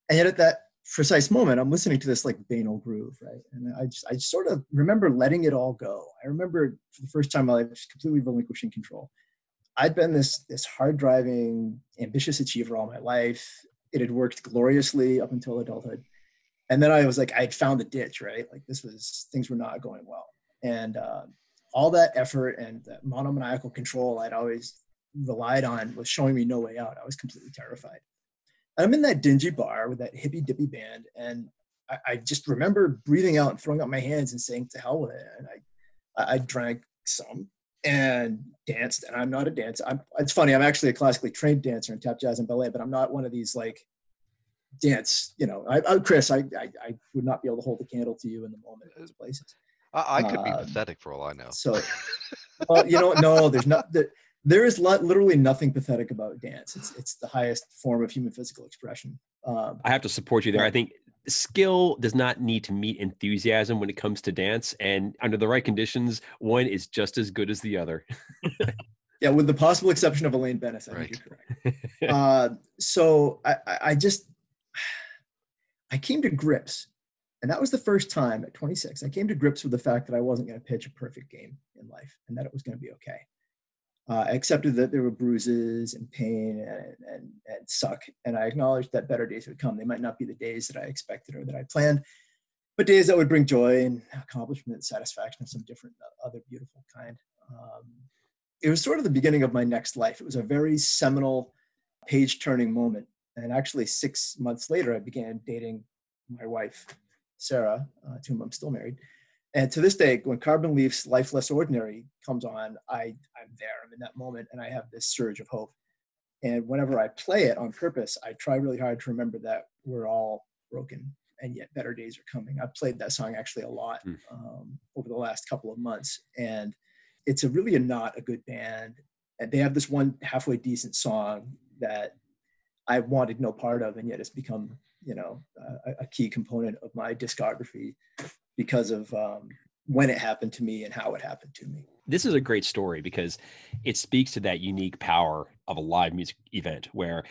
And yet at that precise moment i'm listening to this like banal groove right? And i just i just sort of remember letting it all go. I remember for the first time in my life just completely relinquishing control. I'd been this this hard driving ambitious achiever all my life. It had worked gloriously up until adulthood. And then I was like, I'd found the ditch, right? Like this was things were not going well, and uh, all that effort and that monomaniacal control I'd always relied on was showing me no way out. I was completely terrified. I'm in that dingy bar with that hippy dippy band, and I, I just remember breathing out and throwing up my hands and saying, "To hell with it!" And I, I, drank some and danced. And I'm not a dancer. I'm, it's funny. I'm actually a classically trained dancer in tap, jazz, and ballet, but I'm not one of these like dance. You know, I, I Chris, I, I, I would not be able to hold a candle to you in the moment in those places. I, I could be Um, pathetic for all I know. So, well, you know, no, there's not. There is li- literally nothing pathetic about dance. It's it's the highest form of human physical expression. Um, I have to support you there. I think skill does not need to meet enthusiasm when it comes to dance, and under the right conditions, one is just as good as the other. Yeah, with the possible exception of Elaine Benes, I Right. think you're correct. uh, so I, I I just I came to grips, and that was the first time at 26. I came to grips with the fact that I wasn't going to pitch a perfect game in life, and that it was going to be okay. Uh, I accepted that there were bruises and pain and, and and suck, and I acknowledged that better days would come. They might not be the days that I expected or that I planned, but days that would bring joy and accomplishment, and satisfaction of some different uh, other beautiful kind. Um, it was sort of the beginning of my next life. It was a very seminal, page turning moment. And actually, six months later, I began dating my wife, Sarah, uh, to whom I'm still married. And to this day, when Carbon Leaf's Life Less Ordinary comes on, I, I'm there. I'm in that moment and I have this surge of hope. And whenever I play it on purpose, I try really hard to remember that we're all broken and yet better days are coming. I've played that song actually a lot Mm. um, over the last couple of months. And it's a really a not a good band. And they have this one halfway decent song that I wanted no part of, and yet it's become, you know, a, a key component of my discography because of um, when it happened to me and how it happened to me. this is a great story because it speaks to that unique power of a live music event where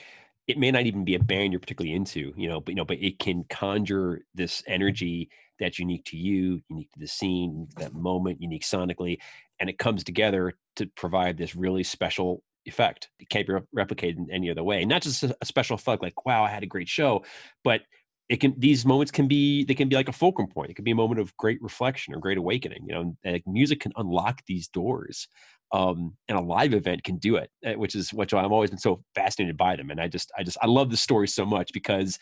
it may not even be a band you're particularly into, you know, but you know, but it can conjure this energy that's unique to you, unique to the scene, that moment, unique sonically, and it comes together to provide this really special effect. It can't be replicated in any other way. Not just a, special effect like, wow, I had a great show, but it can these moments can be they can be like a fulcrum point. It can be a moment of great reflection or great awakening. You know, like music can unlock these doors um, and a live event can do it, uh, which is which I'm always been so fascinated by them. And I just, I just, I love the story so much because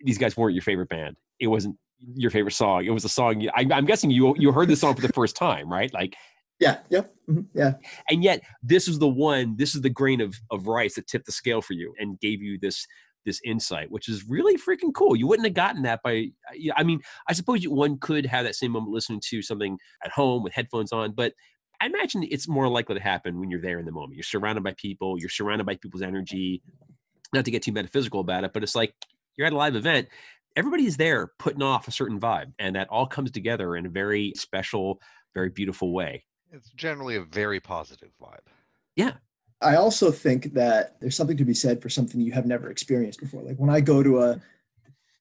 these guys weren't your favorite band. It wasn't your favorite song. It was a song. I, I'm guessing you you heard the song for the first time, right? Like, Yeah, yep, mhm, yeah. and yet this is the one. This is the grain of of rice that tipped the scale for you and gave you this this insight, which is really freaking cool. You wouldn't have gotten that by. I mean, I suppose you, one could have that same moment listening to something at home with headphones on, but I imagine it's more likely to happen when you're there in the moment. You're surrounded by people, you're surrounded by people's energy. Not to get too metaphysical about it, but it's like you're at a live event. Everybody is there putting off a certain vibe, and that all comes together in a very special, very beautiful way. It's generally a very positive vibe. I also think that there's something to be said for something you have never experienced before. Like when I go to a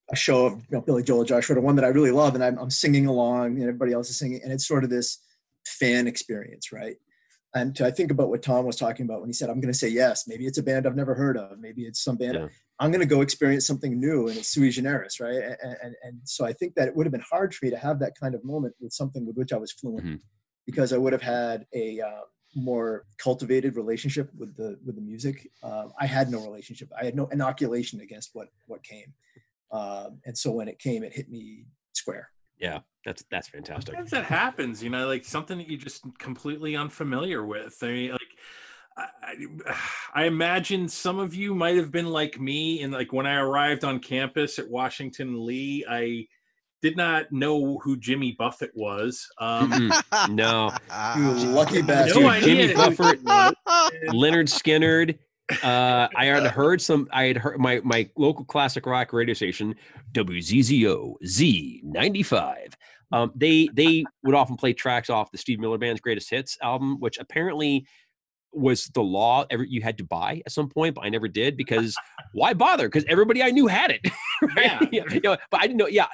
a show of you know, Billy Joel, Josh Ritter, one that I really love, and I'm, I'm singing along, and everybody else is singing, and it's sort of this fan experience, right? And to, I think about what Tom was talking about when he said, "I'm going to say yes." Maybe it's a band I've never heard of. Maybe it's some band. Yeah. I'm going to go experience something new, and it's sui generis, right? And, and and so I think that it would have been hard for me to have that kind of moment with something with which I was fluent, Mhm. because I would have had a uh, more cultivated relationship with the with the music. Um, I had no relationship. I had no inoculation against what what came, um, and so when it came, it hit me square. Yeah, that's that's fantastic. Sometimes that happens, you know, like something that you're just completely unfamiliar with. I mean, like, I, I- I imagine some of you might have been like me, and like when I arrived on campus at Washington Lee, I did not know who Jimmy Buffett was. Um. No, You lucky bastard. Dude, idea Jimmy Buffett. Lynyrd Skynyrd. Uh, I had heard some. I had heard my my local classic rock radio station, WZZO Z ninety five. Um, they they would often play tracks off the Steve Miller Band's Greatest Hits album, which apparently was the law. Every you had to buy at some point, but I never did because why bother? Because everybody I knew had it. right? Yeah. you know, but I didn't know. Yeah,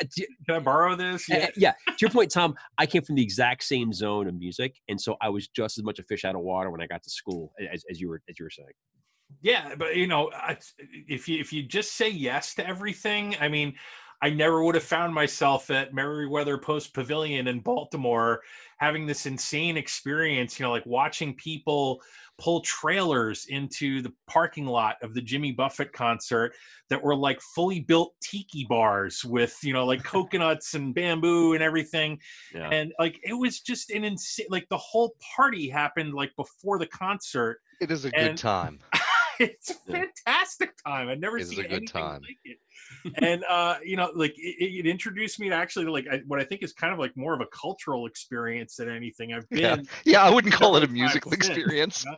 Can I borrow this? Yeah. yeah. To your point, Tom, I came from the exact same zone of music, and so I was just as much a fish out of water when I got to school as, as you were as you were saying. Yeah, but you know, if you if you just say yes to everything, I mean, I never would have found myself at Merriweather Post Pavilion in Baltimore having this insane experience, you know, like watching people pull trailers into the parking lot of the Jimmy Buffett concert that were like fully built tiki bars with, you know, like coconuts and bamboo and everything Yeah. and like it was just an insane like the whole party happened like before the concert It is a good time. it's a Yeah. fantastic time. I've never It is seen a good anything time. like it. and uh, you know, like it, it introduced me to actually like I, what I think is kind of like more of a cultural experience than anything. I've been Yeah, I wouldn't call it a musical experience.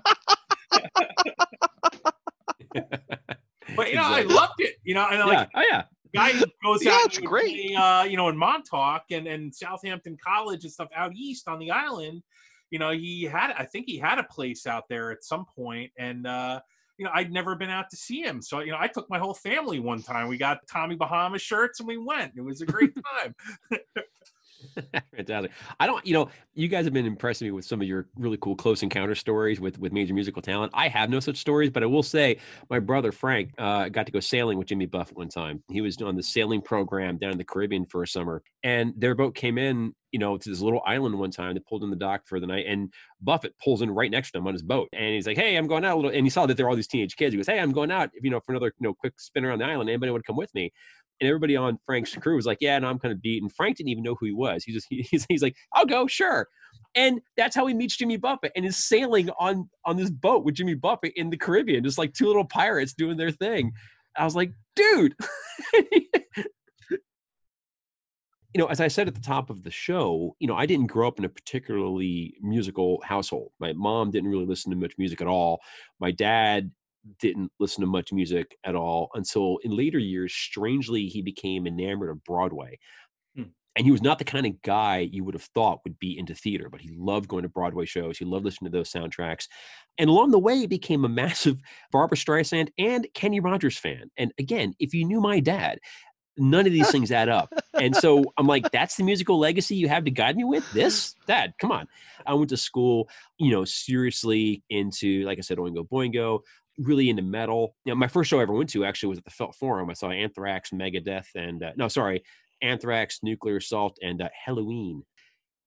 but you know, I loved it. You know, and yeah. like Oh yeah. guy goes Yeah, out it's great. play, uh, you know, in Montauk and, and Southampton College and stuff out east on the island, you know, he had I think he had a place out there at some point, and uh, you know, I'd never been out to see him. So, you know, I took my whole family one time. We got Tommy Bahama shirts and we went. It was a great time. Fantastic. I don't, you know, you guys have been impressing me with some of your really cool close encounter stories with with major musical talent. I have no such stories, but I will say my brother Frank uh, got to go sailing with Jimmy Buffett one time. He was on the sailing program down in the Caribbean for a summer, and their boat came in, you know, to this little island one time. They pulled in the dock for the night, and Buffett pulls in right next to him on his boat, and he's like, "Hey, I'm going out a little." And he saw that there are all these teenage kids. He goes, "Hey, I'm going out, you know, for another, you know, quick spin around the island. Anybody want to come with me?" and everybody on Frank's crew was like, "Yeah, no, I'm kind of beat." And Frank didn't even know who he was. He just he, he's, he's like, "I'll go, sure." And that's how he meets Jimmy Buffett and is sailing on on this boat with Jimmy Buffett in the Caribbean, just like two little pirates doing their thing. I was like, dude. you know, as I said at the top of the show, you know, I didn't grow up in a particularly musical household. My mom didn't really listen to much music at all. My dad didn't listen to much music at all until in later years, strangely, he became enamored of Broadway. Hmm. And he was not the kind of guy you would have thought would be into theater, but he loved going to Broadway shows. He loved listening to those soundtracks. And along the way, he became a massive Barbra Streisand and Kenny Rogers fan. And again, if you knew my dad, none of these things add up. And so I'm like, that's the musical legacy you have to guide me with? This? Dad, come on. I went to school, you know, seriously into, like I said, Oingo Boingo, really into metal. You know, my first show I ever went to actually was at the Felt Forum. I saw Anthrax, Megadeth, and uh, no, sorry, Anthrax, Nuclear Assault, and uh, Helloween.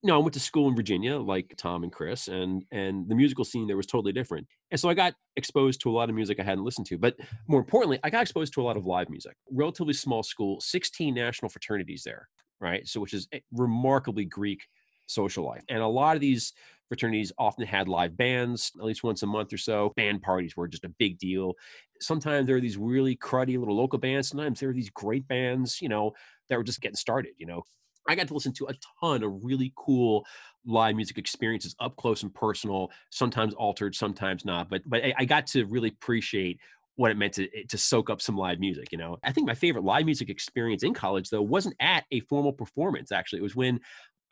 You know, I went to school in Virginia, like Tom and Chris, and and the musical scene there was totally different. And so I got exposed to a lot of music I hadn't listened to. But more importantly, I got exposed to a lot of live music. Relatively small school, 16 national fraternities there, right? So which is remarkably Greek social life. And a lot of these fraternities often had live bands at least once a month or so. Band parties were just a big deal. Sometimes there are these really cruddy little local bands. Sometimes there are these great bands, you know, that were just getting started, you know. I got to listen to a ton of really cool live music experiences up close and personal, sometimes altered, sometimes not. But but I got to really appreciate what it meant to eh, to soak up some live music. You know, I think my favorite live music experience in college though wasn't at a formal performance. Actually, it was when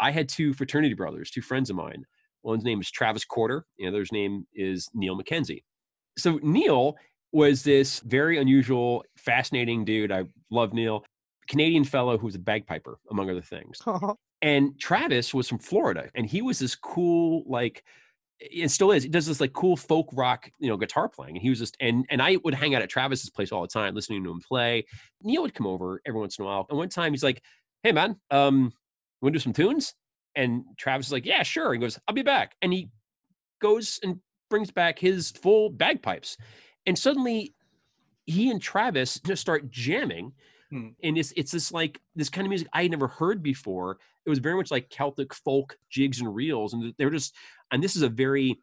I had two fraternity brothers, two friends of mine. One's name is Travis Corder, the other's name is Neil McKenzie. So Neil was this very unusual, fascinating dude. I love Neil, Canadian fellow who was a bagpiper, among other things. and Travis was from Florida, and he was this cool, like, it still is. He does this like cool folk rock, you know, guitar playing. And he was just and and I would hang out at Travis's place all the time, listening to him play. Neil would come over every once in a while. And one time he's like, "Hey man, um, want to do some tunes?" And Travis is like, yeah, sure. He goes, I'll be back. And he goes and brings back his full bagpipes. And suddenly he and Travis just start jamming. Hmm. And it's it's this like this kind of music I had never heard before. It was very much like Celtic folk jigs and reels. And they were just, and this is a very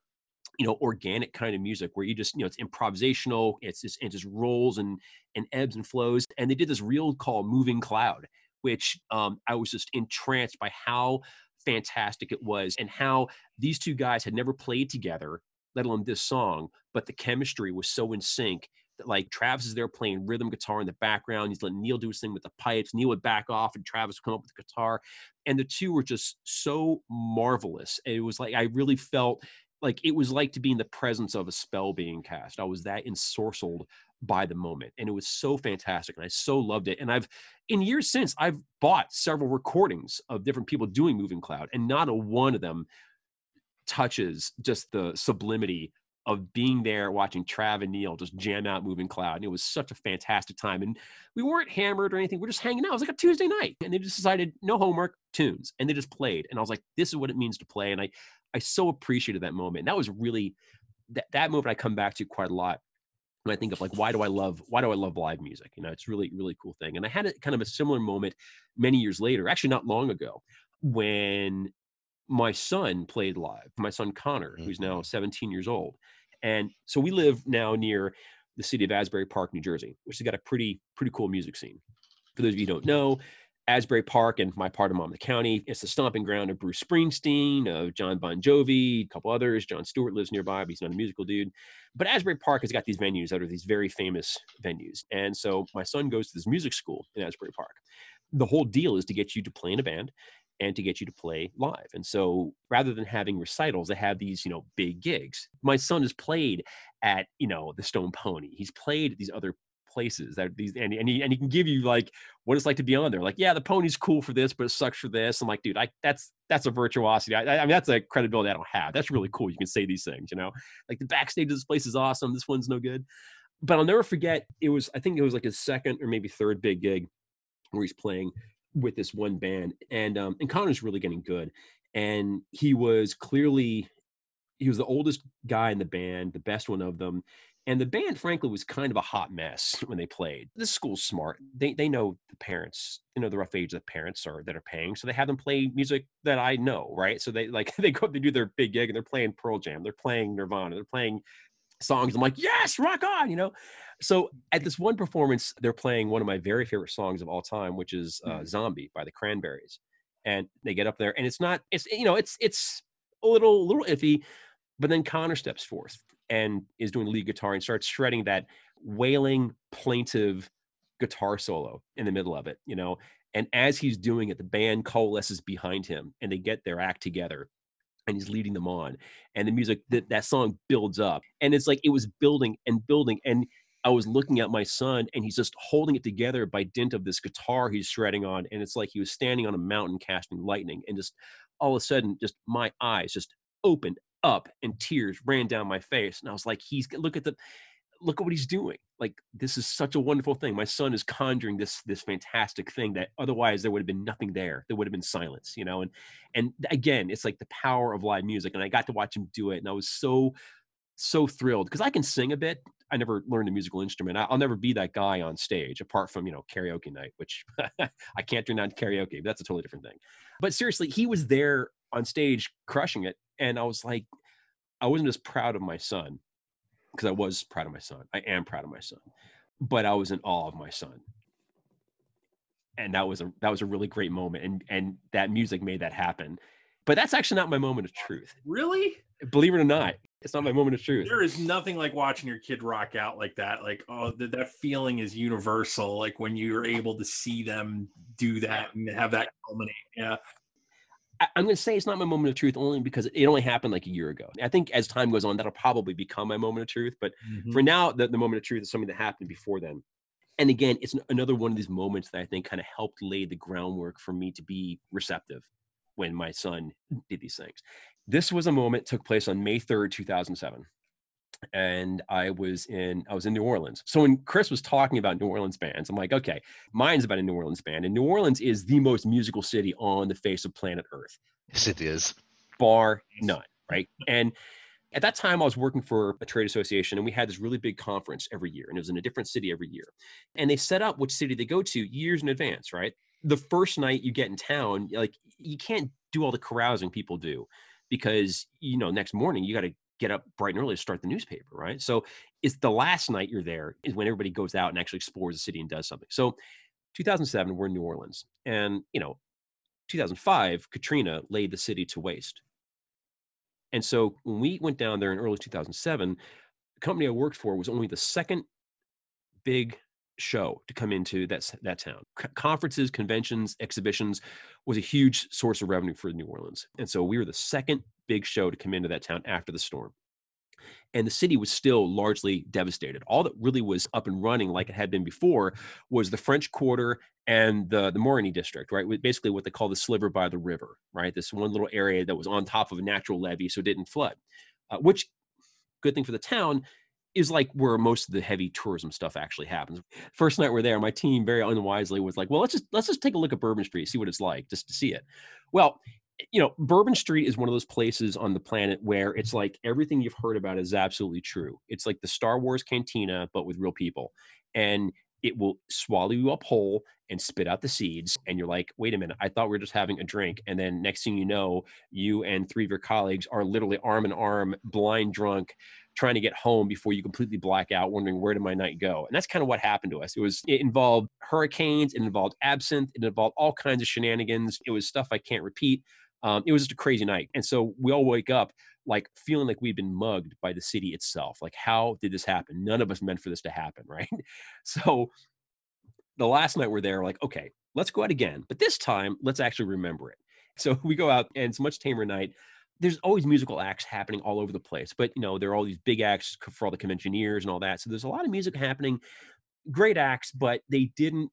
you know organic kind of music where you just you know it's improvisational it's just it just rolls and and ebbs and flows and they did this reel called moving cloud which um, i was just entranced by how fantastic it was and how these two guys had never played together, let alone this song, but the chemistry was so in sync like Travis is there playing rhythm guitar in the background. He's letting Neil do his thing with the pipes. Neil would back off and Travis would come up with the guitar. And the two were just so marvelous. It was like I really felt like it was like to be in the presence of a spell being cast. I was that ensorcelled by the moment and it was so fantastic and i so loved it and i've in years since i've bought several recordings of different people doing moving cloud and not a one of them touches just the sublimity of being there watching Trav and Neil just jam out Moving Cloud. And it was such a fantastic time. And we weren't hammered or anything. We're just hanging out. It was like a Tuesday night. And they just decided no homework, tunes. And they just played. And I was like, this is what it means to play. And I I so appreciated that moment. And that was really that, that moment I come back to quite a lot when I think of like why do I love why do I love live music? You know, it's really really cool thing. And I had a kind of a similar moment many years later, actually not long ago, when my son played live. My son Connor, mm-hmm. who's now 17 years old, and so we live now near the city of Asbury Park, New Jersey, which has got a pretty pretty cool music scene. For those of you who don't know, Asbury Park and my part of Monmouth County. It's the stomping ground of Bruce Springsteen, of Jon Bon Jovi, a couple others. Jon Stewart lives nearby, but he's not a musical dude. But Asbury Park has got these venues that are these very famous venues. And so my son goes to this music school in Asbury Park. The whole deal is to get you to play in a band and to get you to play live. And so rather than having recitals, they have these, you know, big gigs. My son has played at, you know, the Stone Pony. He's played at these other places that these and, and he and he can give you like what it's like to be on there. Like, yeah, the pony's cool for this, but it sucks for this. I'm like, dude, I that's that's a virtuosity. I, I mean, that's a credibility I don't have. That's really cool. You can say these things, you know. Like the backstage of this place is awesome. This one's no good. But I'll never forget. It was I think it was like his second or maybe third big gig where he's playing with this one band, and um, and Connor's really getting good, and he was clearly he was the oldest guy in the band, the best one of them. And the band, frankly, was kind of a hot mess when they played. This school's smart. They they know the parents, you know, the rough age the parents are that are paying. So they have them play music that I know, right? So they like they go up, they do their big gig and they're playing Pearl Jam, they're playing Nirvana, they're playing songs. I'm like, yes, rock on, you know. So at this one performance, they're playing one of my very favorite songs of all time, which is uh, "Zombie" by the Cranberries, and they get up there, and it's not, it's you know, it's it's a little little iffy, but then Connor steps forth and is doing lead guitar and starts shredding that wailing, plaintive guitar solo in the middle of it, you know. And as he's doing it, the band coalesces behind him, and they get their act together and he's leading them on and the music that that song builds up and it's like it was building and building and I was looking at my son and he's just holding it together by dint of this guitar he's shredding on. And it's like he was standing on a mountain casting lightning. And just all of a sudden, just my eyes just opened up and tears ran down my face. And I was like, he's look at the look at what he's doing. Like this is such a wonderful thing. My son is conjuring this this fantastic thing that otherwise there would have been nothing there. There would have been silence, you know. And and again, it's like the power of live music. And I got to watch him do it, and I was so so thrilled because I can sing a bit. I never learned a musical instrument. I'll never be that guy on stage, apart from you know karaoke night, which I can't turn down karaoke. That's a totally different thing. But seriously, he was there on stage crushing it, and I was like, I wasn't as proud of my son because I was proud of my son. I am proud of my son, but I was in awe of my son, and that was a that was a really great moment, and and that music made that happen. But that's actually not my moment of truth. Really? Believe it or not, it's not my moment of truth. There is nothing like watching your kid rock out like that. Like, oh, th- that feeling is universal. Like when you're able to see them do that and have that culminate. Yeah. I, am going to say it's not my moment of truth only because it only happened like a year ago. I think as time goes on, that'll probably become my moment of truth. But mm-hmm. for now, the, the moment of truth is something that happened before then. And again, it's another one of these moments that I think kind of helped lay the groundwork for me to be receptive when my son did these things. This was a moment took place on May 3rd, 2007. And I was in I was in New Orleans. So when Chris was talking about New Orleans bands, I'm like, okay, mine's about a New Orleans band. And New Orleans is the most musical city on the face of planet Earth. Yes, it is. Bar none, right? And at that time, I was working for a trade association, and we had this really big conference every year, and it was in a different city every year. And they set up which city they go to years in advance, right? The first night you get in town, like you can't do all the carousing people do because you know next morning you got to get up bright and early to start the newspaper right? So it's the last night you're there is when everybody goes out and actually explores the city and does something. So 2007 we're in new orleans and you know 2005 katrina laid the city to waste. And so when we went down there in early 2007 the company i worked for was only the second big show to come into that that town. Conferences, conventions, exhibitions was a huge source of revenue for New Orleans, and so we were the second big show to come into that town after the storm. And the city was still largely devastated. All that really was up and running like it had been before was the French Quarter and the the Marigny district, right? Basically, what they call the sliver by the river, right? This one little area that was on top of a natural levee, so it didn't flood. Uh, which, good thing for the town, is like where most of the heavy tourism stuff actually happens. First night we're there, my team very unwisely was like, "Well, let's just let's just take a look at Bourbon Street, see what it's like, just to see it." Well, you know, Bourbon Street is one of those places on the planet where it's like everything you've heard about is absolutely true. It's like the Star Wars cantina, but with real people, and it will swallow you up whole and spit out the seeds. And you're like, wait a minute, I thought we were just having a drink. And then next thing you know, you and three of your colleagues are literally arm in arm, blind drunk, trying to get home before you completely black out, wondering where did my night go? And that's kind of what happened to us. It was it involved hurricanes, it involved absinthe, it involved all kinds of shenanigans. It was stuff I can't repeat. Um, it was just a crazy night. And so we all wake up like feeling like we've been mugged by the city itself. Like, how did this happen? None of us meant for this to happen, right? So the last night we're there, like, okay, let's go out again. But this time, let's actually remember it. So we go out and it's much tamer night. There's always musical acts happening all over the place, but you know, there are all these big acts for all the conventioneers and all that. So there's a lot of music happening, great acts, but they didn't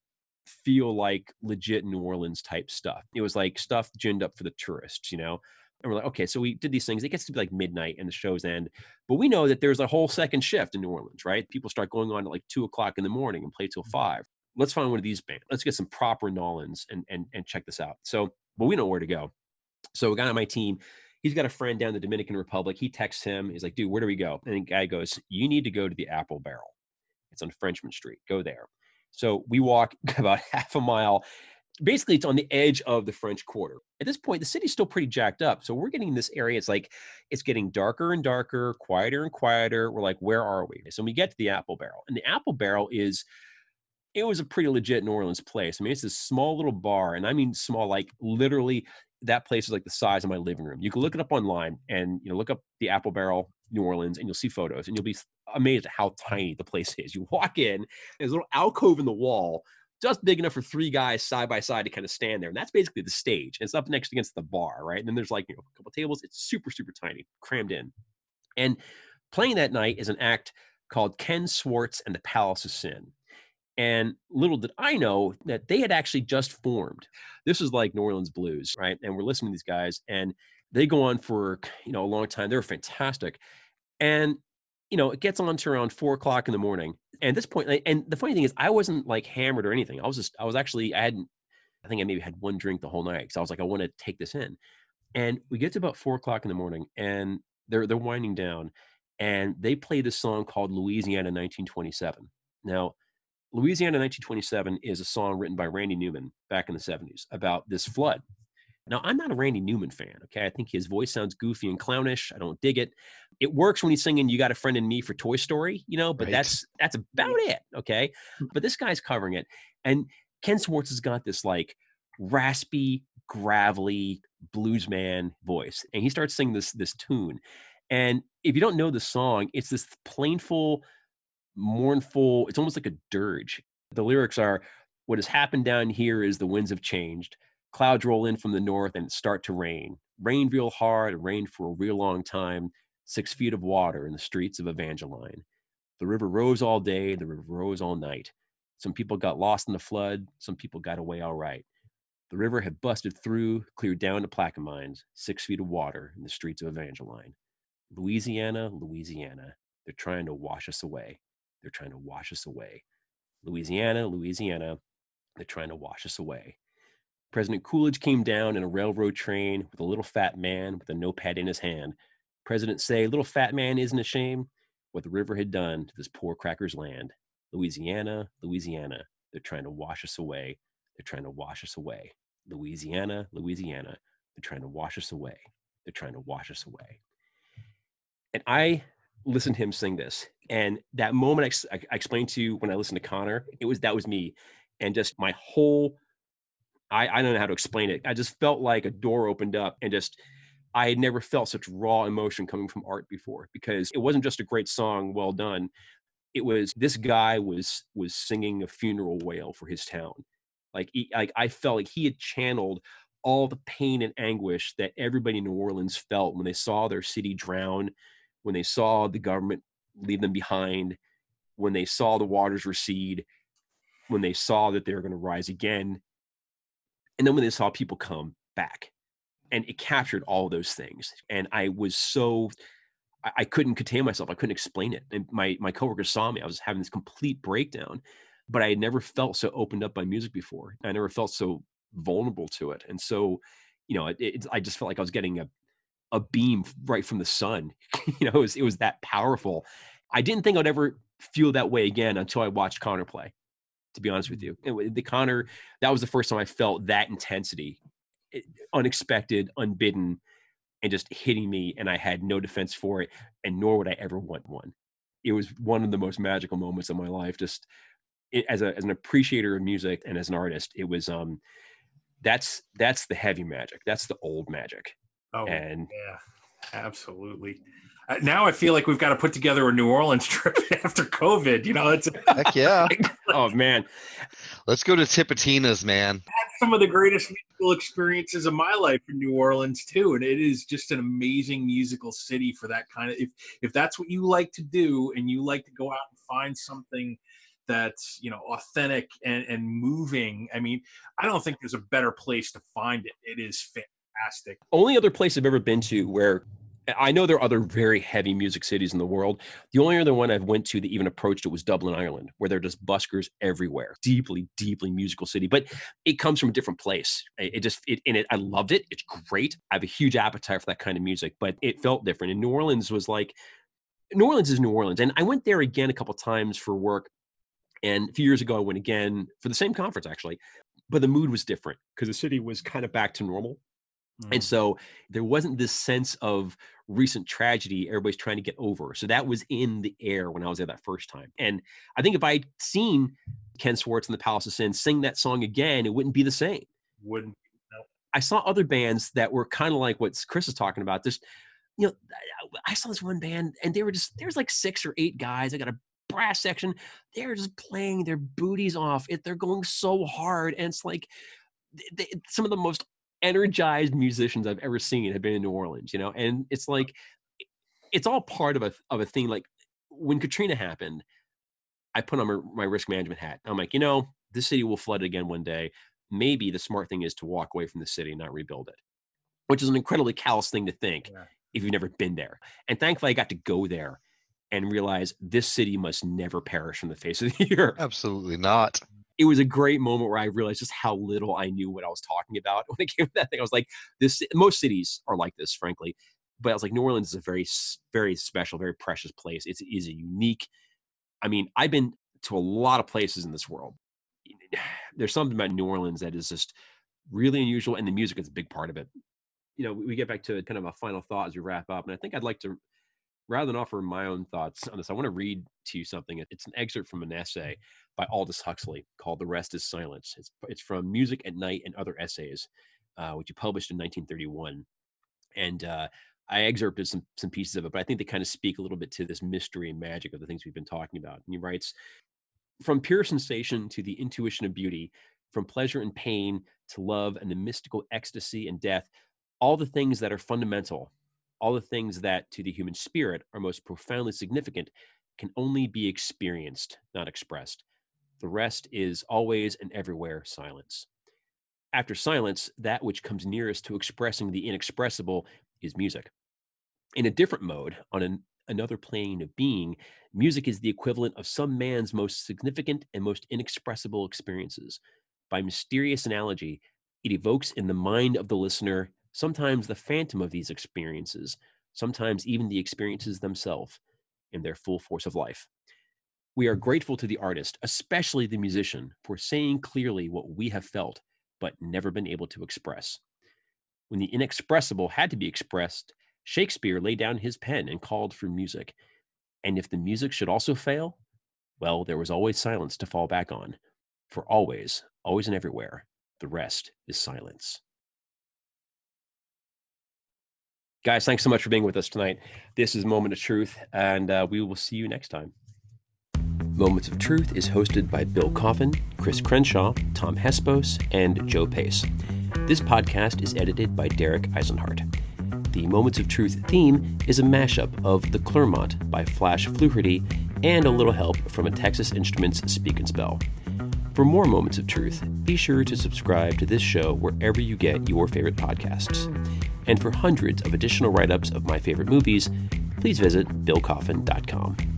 feel like legit New Orleans type stuff. It was like stuff ginned up for the tourists, you know? And we're like, okay, so we did these things. It gets to be like midnight and the shows end. But we know that there's a whole second shift in New Orleans, right? People start going on at like two o'clock in the morning and play till mm-hmm. five. Let's find one of these bands. Let's get some proper Nolans and and and check this out. So, but we know where to go. So a guy on my team, he's got a friend down the Dominican Republic. He texts him. He's like, dude, where do we go? And the guy goes, you need to go to the Apple Barrel. It's on Frenchmen Street. Go there. So we walk about half a mile. Basically, it's on the edge of the French Quarter. At this point, the city's still pretty jacked up. So we're getting in this area. It's like it's getting darker and darker, quieter and quieter. We're like, where are we? So we get to the Apple Barrel, and the Apple Barrel is it was a pretty legit New Orleans place. I mean, it's this small little bar, and I mean small, like literally that place is like the size of my living room. You can look it up online and you know look up the Apple Barrel New Orleans and you'll see photos and you'll be amazed at how tiny the place is. You walk in, there's a little alcove in the wall, just big enough for three guys side by side to kind of stand there. And that's basically the stage. And it's up next against the bar, right? And then there's like you know, a couple tables. It's super, super tiny, crammed in. And playing that night is an act called Ken Swartz and the Palace of Sin. And little did I know that they had actually just formed. This is like New Orleans Blues, right? And we're listening to these guys, and they go on for you know a long time. They're fantastic, and you know it gets on to around four o'clock in the morning. And at this point, and the funny thing is, I wasn't like hammered or anything. I was just, I was actually, I hadn't, I think I maybe had one drink the whole night because I was like, I want to take this in. And we get to about four o'clock in the morning, and they're they're winding down, and they play this song called Louisiana 1927. Now Louisiana 1927 is a song written by Randy Newman back in the 70s about this flood. Now, I'm not a Randy Newman fan, okay? I think his voice sounds goofy and clownish. I don't dig it. It works when he's singing You Got a Friend in Me for Toy Story, you know, but right. that's that's about it, okay? Hmm. But this guy's covering it. And Ken Swartz has got this like raspy, gravelly blues man voice. And he starts singing this this tune. And if you don't know the song, it's this plainful mournful. It's almost like a dirge. The lyrics are what has happened down here is the winds have changed. Clouds roll in from the north and start to rain. Rain real hard, rain for a real long time. Six feet of water in the streets of Evangeline. The river rose all day, the river rose all night. Some people got lost in the flood, some people got away all right. The river had busted through, cleared down to Plaquemines, six feet of water in the streets of Evangeline. Louisiana, Louisiana, they're trying to wash us away. They're trying to wash us away. Louisiana, Louisiana, they're trying to wash us away. President Coolidge came down in a railroad train with a little fat man with a notepad in his hand. President say, little fat man isn't ashamed what the river had done to this poor cracker's land. Louisiana, Louisiana, they're trying to wash us away. They're trying to wash us away. Louisiana, Louisiana, they're trying to wash us away. They're trying to wash us away. And I listened to him sing this. And that moment I, I, explained to you when I listened to Connor, it was that was me. And just my whole, I, I don't know how to explain it. I just felt like a door opened up and just, I had never felt such raw emotion coming from art before because it wasn't just a great song, well done. It was this guy was was singing a funeral wail for his town. Like, he, like I felt like he had channeled all the pain and anguish that everybody in New Orleans felt when they saw their city drown, when they saw the government leave them behind, when they saw the waters recede, when they saw that they were going to rise again, and then when they saw people come back. And it captured all those things. And I was so I, I couldn't contain myself. I couldn't explain it. And my my coworkers saw me. I was having this complete breakdown. But I had never felt so opened up by music before. I never felt so vulnerable to it. And so, you know, it, it, I just felt like I was getting a a beam right from the sun. you know, it was it was that powerful. I didn't think I'd ever feel that way again until I watched Connor play. To be honest with mm. you, the Connor that was the first time I felt that intensity, it, unexpected, unbidden, and just hitting me, and I had no defense for it, and nor would I ever want one. It was one of the most magical moments of my life. Just as a as an appreciator of music and as an artist, it was um that's that's the heavy magic. That's the old magic Oh, and yeah, absolutely. Uh, now I feel like we've got to put together a New Orleans trip after COVID. You know, it's heck yeah. oh man, let's go to Tipitina's, man. That's some of the greatest musical experiences of my life in New Orleans too, and it is just an amazing musical city for that kind of. If if that's what you like to do, and you like to go out and find something that's you know authentic and and moving, I mean, I don't think there's a better place to find it. It is fantastic. Only other place I've ever been to where I know there are other very heavy music cities in the world. The only other one I've went to that even approached it was Dublin, Ireland, where there are just buskers everywhere. Deeply, deeply musical city, but it comes from a different place. It just, it, and it, I loved it. It's great. I have a huge appetite for that kind of music, but it felt different. And New Orleans was like, New Orleans is New Orleans, and I went there again a couple times for work. And a few years ago, I went again for the same conference actually, but the mood was different because the city was kind of back to normal Mm. And so there wasn't this sense of recent tragedy everybody's trying to get over. So that was in the air when I was there that first time. And I think if I'd seen Ken Swartz and the Palace of Sin sing that song again, it wouldn't be the same. Wouldn't. No. I saw other bands that were kind of like what Chris is talking about. Just, you know, I saw this one band and they were just, there's like six or eight guys. I got a brass section. They're just playing their booties off. It, they're going so hard. And it's like, they, some of the most energized musicians I've ever seen have been in New Orleans, you know, and it's like it's all part of a of a thing. Like when Katrina happened, I put on my, my risk management hat. I'm like, you know, this city will flood again one day. Maybe the smart thing is to walk away from the city and not rebuild it, which is an incredibly callous thing to think yeah. if you've never been there. And thankfully, I got to go there and realize this city must never perish from the face of the earth. Absolutely not it was a great moment where I realized just how little I knew what I was talking about when it came to that thing. I was like, this most cities are like this, frankly. But I was like, New Orleans is a very, very special, very precious place. It's is a unique. I mean, I've been to a lot of places in this world. There's something about New Orleans that is just really unusual, and the music is a big part of it. You know, we get back to kind of a final thought as we wrap up, and I think I'd like to rather than offer my own thoughts on this, I want to read to you something. It's an excerpt from an essay by Aldous Huxley called "The Rest Is Silence." It's it's from Music at Night and Other Essays, uh, which he published in 1931, and uh, I excerpted some some pieces of it, but I think they kind of speak a little bit to this mystery and magic of the things we've been talking about. And he writes, "From pure sensation to the intuition of beauty, from pleasure and pain to love and the mystical ecstasy and death." All the things that are fundamental all the things that to the human spirit are most profoundly significant can only be experienced, not expressed. The rest is always and everywhere silence. After silence, that which comes nearest to expressing the inexpressible is music. In a different mode, on an, another plane of being, music is the equivalent of some man's most significant and most inexpressible experiences. By mysterious analogy, it evokes in the mind of the listener sometimes the phantom of these experiences, sometimes even the experiences themselves in their full force of life. We are mm-hmm. grateful to the artist, especially the musician, for saying clearly what we have felt but never been able to express. When the inexpressible had to be expressed, Shakespeare laid down his pen and called for music. And if the music should also fail, well, there was always silence to fall back on. For always, always and everywhere, the rest is silence. Guys, thanks so much for being with us tonight. This is Moment of Truth, and uh, we will see you next time. Moments of Truth is hosted by Bill Coffin, Chris Crenshaw, Tom Hespos, and Joe Pace. This podcast is edited by Derek Eisenhart. The Moments of Truth theme is a mashup of The Clermont by Flash Fluharty and a little help from a Texas Instruments Speak and Spell. For more Moments of Truth, be sure to subscribe to this show wherever you get your favorite podcasts. And for hundreds of additional write ups of my favorite movies, please visit billcoffin.com.